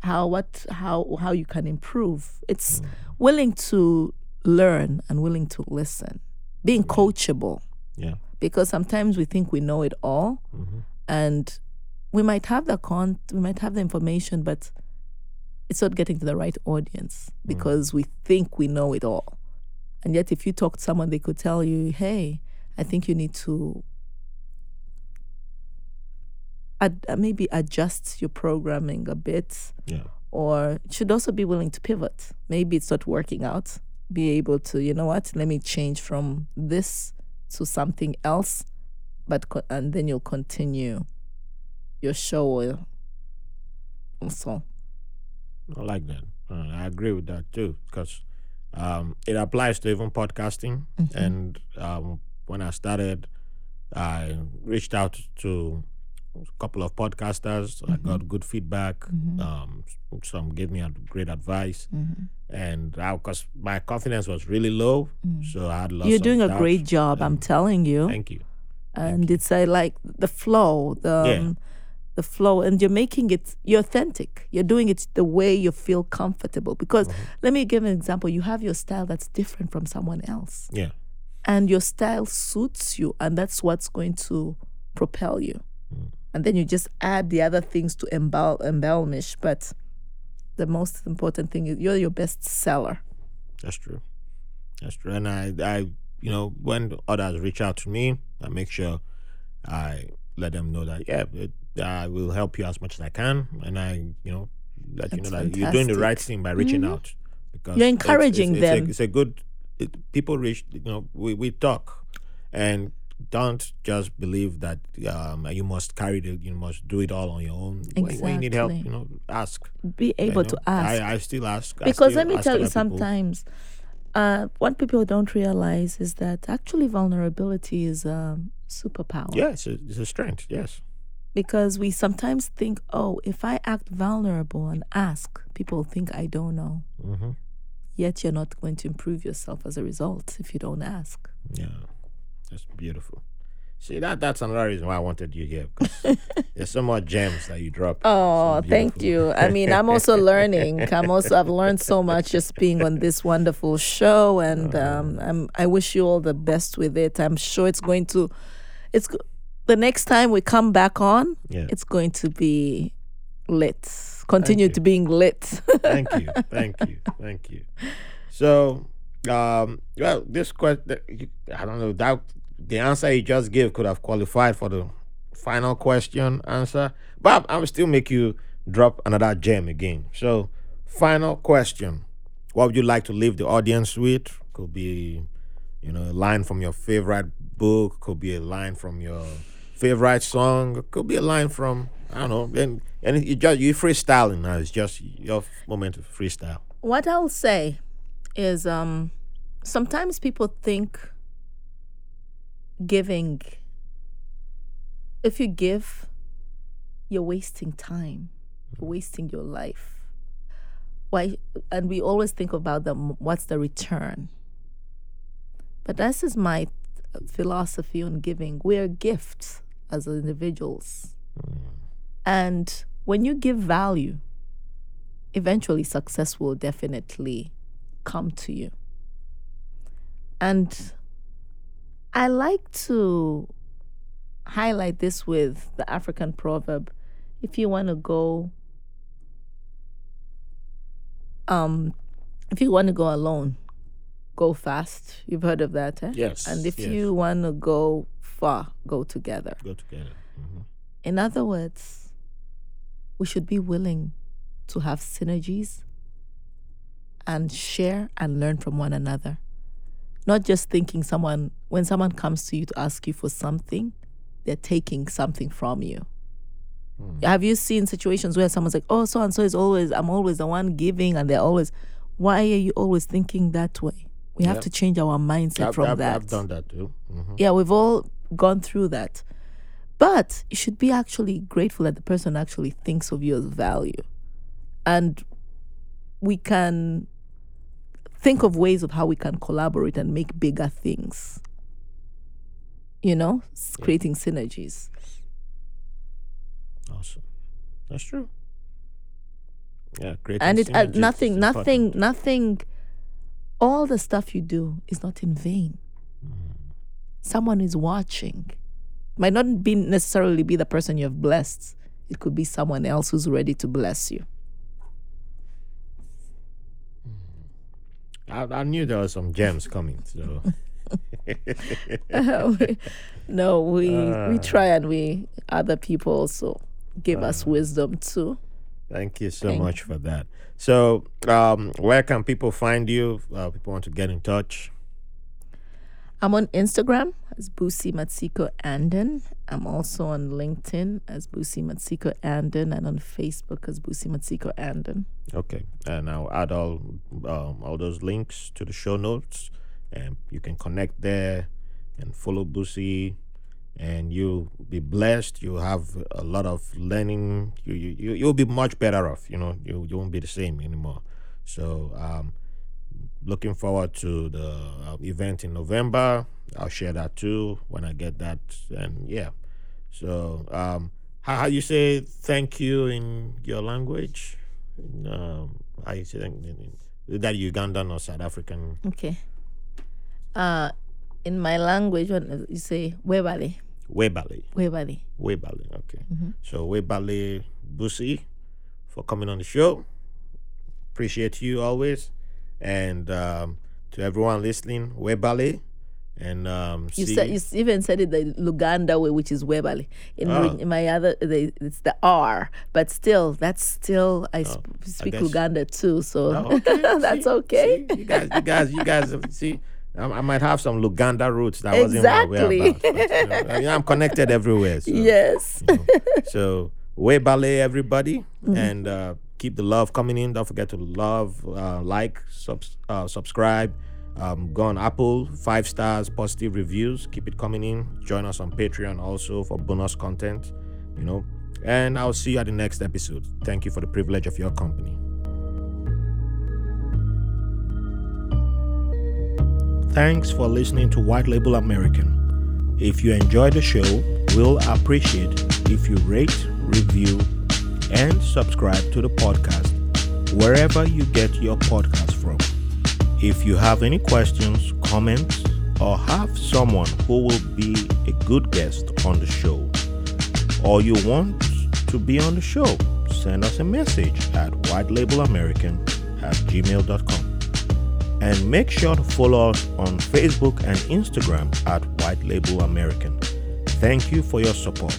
how what how how you can improve. It's Mm. willing to learn and willing to listen. Being coachable Yeah. because sometimes we think we know it all Mm-hmm. and we might have the con we might have the information but it's not getting to the right audience because we think we know it all and yet if you talk to someone they could tell you hey i think you need to ad- uh, maybe adjust your programming a bit Yeah. or should also be willing to pivot. Maybe it's not working out. Be able to, you know what, let me change from this to something else, but co- and then you'll continue your show. Or, so I like that. Uh, I agree with that too because um, it applies to even podcasting. And um, when I started, I reached out to a couple of podcasters. I got good feedback. Um, some gave me great advice, and because my confidence was really low, so I had lots. you're doing a doubt. great job. I'm telling you. Thank you. and it's uh, like the flow the Yeah. The flow and you're making it you're authentic you're doing it the way you feel comfortable because Mm-hmm. let me give an example you have your style that's different from someone else Yeah. and your style suits you and that's what's going to propel you Mm. and then you just add the other things to embell- embellish but the most important thing is you're your best seller That's true. That's true. And I, I, you know, when others reach out to me, I make sure I let them know that yeah, it, I will help you as much as I can, and I, you know, let you know that you're doing the right thing by reaching out because You're it's- it's- encouraging it's, a- them. It's a, good. It, people reach. You know, we we talk, and don't just believe that um, you must carry it. you must do it all on your own. When, when you need help, you know, ask. be you able know. to ask I, I still ask because still let me tell you people. sometimes uh, what people don't realize is that actually vulnerability is a superpower Yeah, it's it's a strength. Yes. Because we sometimes think oh if i act vulnerable and ask people think i don't know Mm-hmm. yet you're not going to improve yourself as a result if you don't ask Yeah, that's beautiful. See that that's another reason why I wanted you here because there's so much gems that you drop. Oh, So thank you. I mean, I'm also learning. I'm also I've learned so much just being on this wonderful show, and um, I'm I wish you all the best with it. I'm sure it's going to, it's the next time we come back on, Yeah. it's going to be lit. Continue to being lit. thank you, thank you, thank you. So, um, well, this question, I don't know that the answer you just gave could have qualified for the final question answer, but I will still make you drop another gem again. So, final question: What would you like to leave the audience with? Could be, you know, a line from your favorite book. Could be a line from your favorite song. Could be a line from I don't know. And and you just you freestyling now. It's just your moment of freestyle. what I'll say is um, sometimes people think giving, if you give, you're wasting time, you're wasting your life. Why? And we always think about the what's the return. But this is my philosophy on giving. We're gifts as individuals. And when you give value, eventually success will definitely come to you. And I like to highlight this with the African proverb if you want to go um if you want to go alone go fast you've heard of that eh? Yes, and if yes. you want to go far go together Go together. Mhm. in other words we should be willing to have synergies and share and learn from one another not just thinking someone when someone comes to you to ask you for something they're taking something from you have you seen situations where someone's like oh so and so is always i'm always the one giving and they're always why are you always thinking that way we have to change our mindset I've, from I've, that I've done that too. Mhm. yeah we've all gone through that. But you should be actually grateful that the person actually thinks of you as value. And we can think of ways of how we can collaborate and make bigger things. You know? Creating synergies. Awesome. That's true. Yeah, great. and it uh, nothing nothing nothing all the stuff you do is not in vain someone is watching might not be necessarily be the person you have blessed it could be someone else who's ready to bless you I, I knew there were some gems coming. So no we Uh. we try and we other people also give us wisdom too thank you so Thank- much for that. So, um, where can people find you? Uh, people want to get in touch. I'm on instagram as busi matsiko anden i'm also on linkedin as busi matsiko anden and on facebook as busi matsiko anden Okay, and I'll add all um, all those links to the show notes, and you can connect there and follow Busi, and you'll be blessed. You'll have a lot of learning. You you you- you'll be much better off. You know, you you won't be the same anymore. So, um, looking forward to the uh, event in November. I'll share that too when I get that, and yeah. So, um, how, how you say thank you in your language? Um, how you say that Ugandan or South African? okay uh in my language when you say webale Webale. webale Webale. Okay. So Webale Busi for coming on the show. Appreciate you always. And um, to everyone listening, Webale. And um, You see, said you even said it the Luganda way, which is Webale. In, Oh. in my other, the, it's the R, but still, that's still I sp- speak Luganda too, so Oh, okay. that's See, okay. see, you guys, you guys, you guys. See, I, I might have some Luganda roots that I wasn't even aware about. But, you know, I mean, I'm connected everywhere. So. Yes. So, Webale, everybody, Mm-hmm. and uh, keep the love coming in. Don't forget to love, uh, like, subs- uh, subscribe. Um, go on Apple, five stars, positive reviews. Keep it coming in. Join us on Patreon also for bonus content. You know, and I'll see you at the next episode. Thank you for the privilege of your company. Thanks for listening to White Label American. If you enjoy the show, we'll appreciate if you rate, review, and subscribe to the podcast wherever you get your podcast from. If you have any questions, comments, or have someone who will be a good guest on the show, or you want to be on the show, send us a message at whitelabelamerican at gmail.com. And make sure to follow us on Facebook and Instagram at White Label American. Thank you for your support.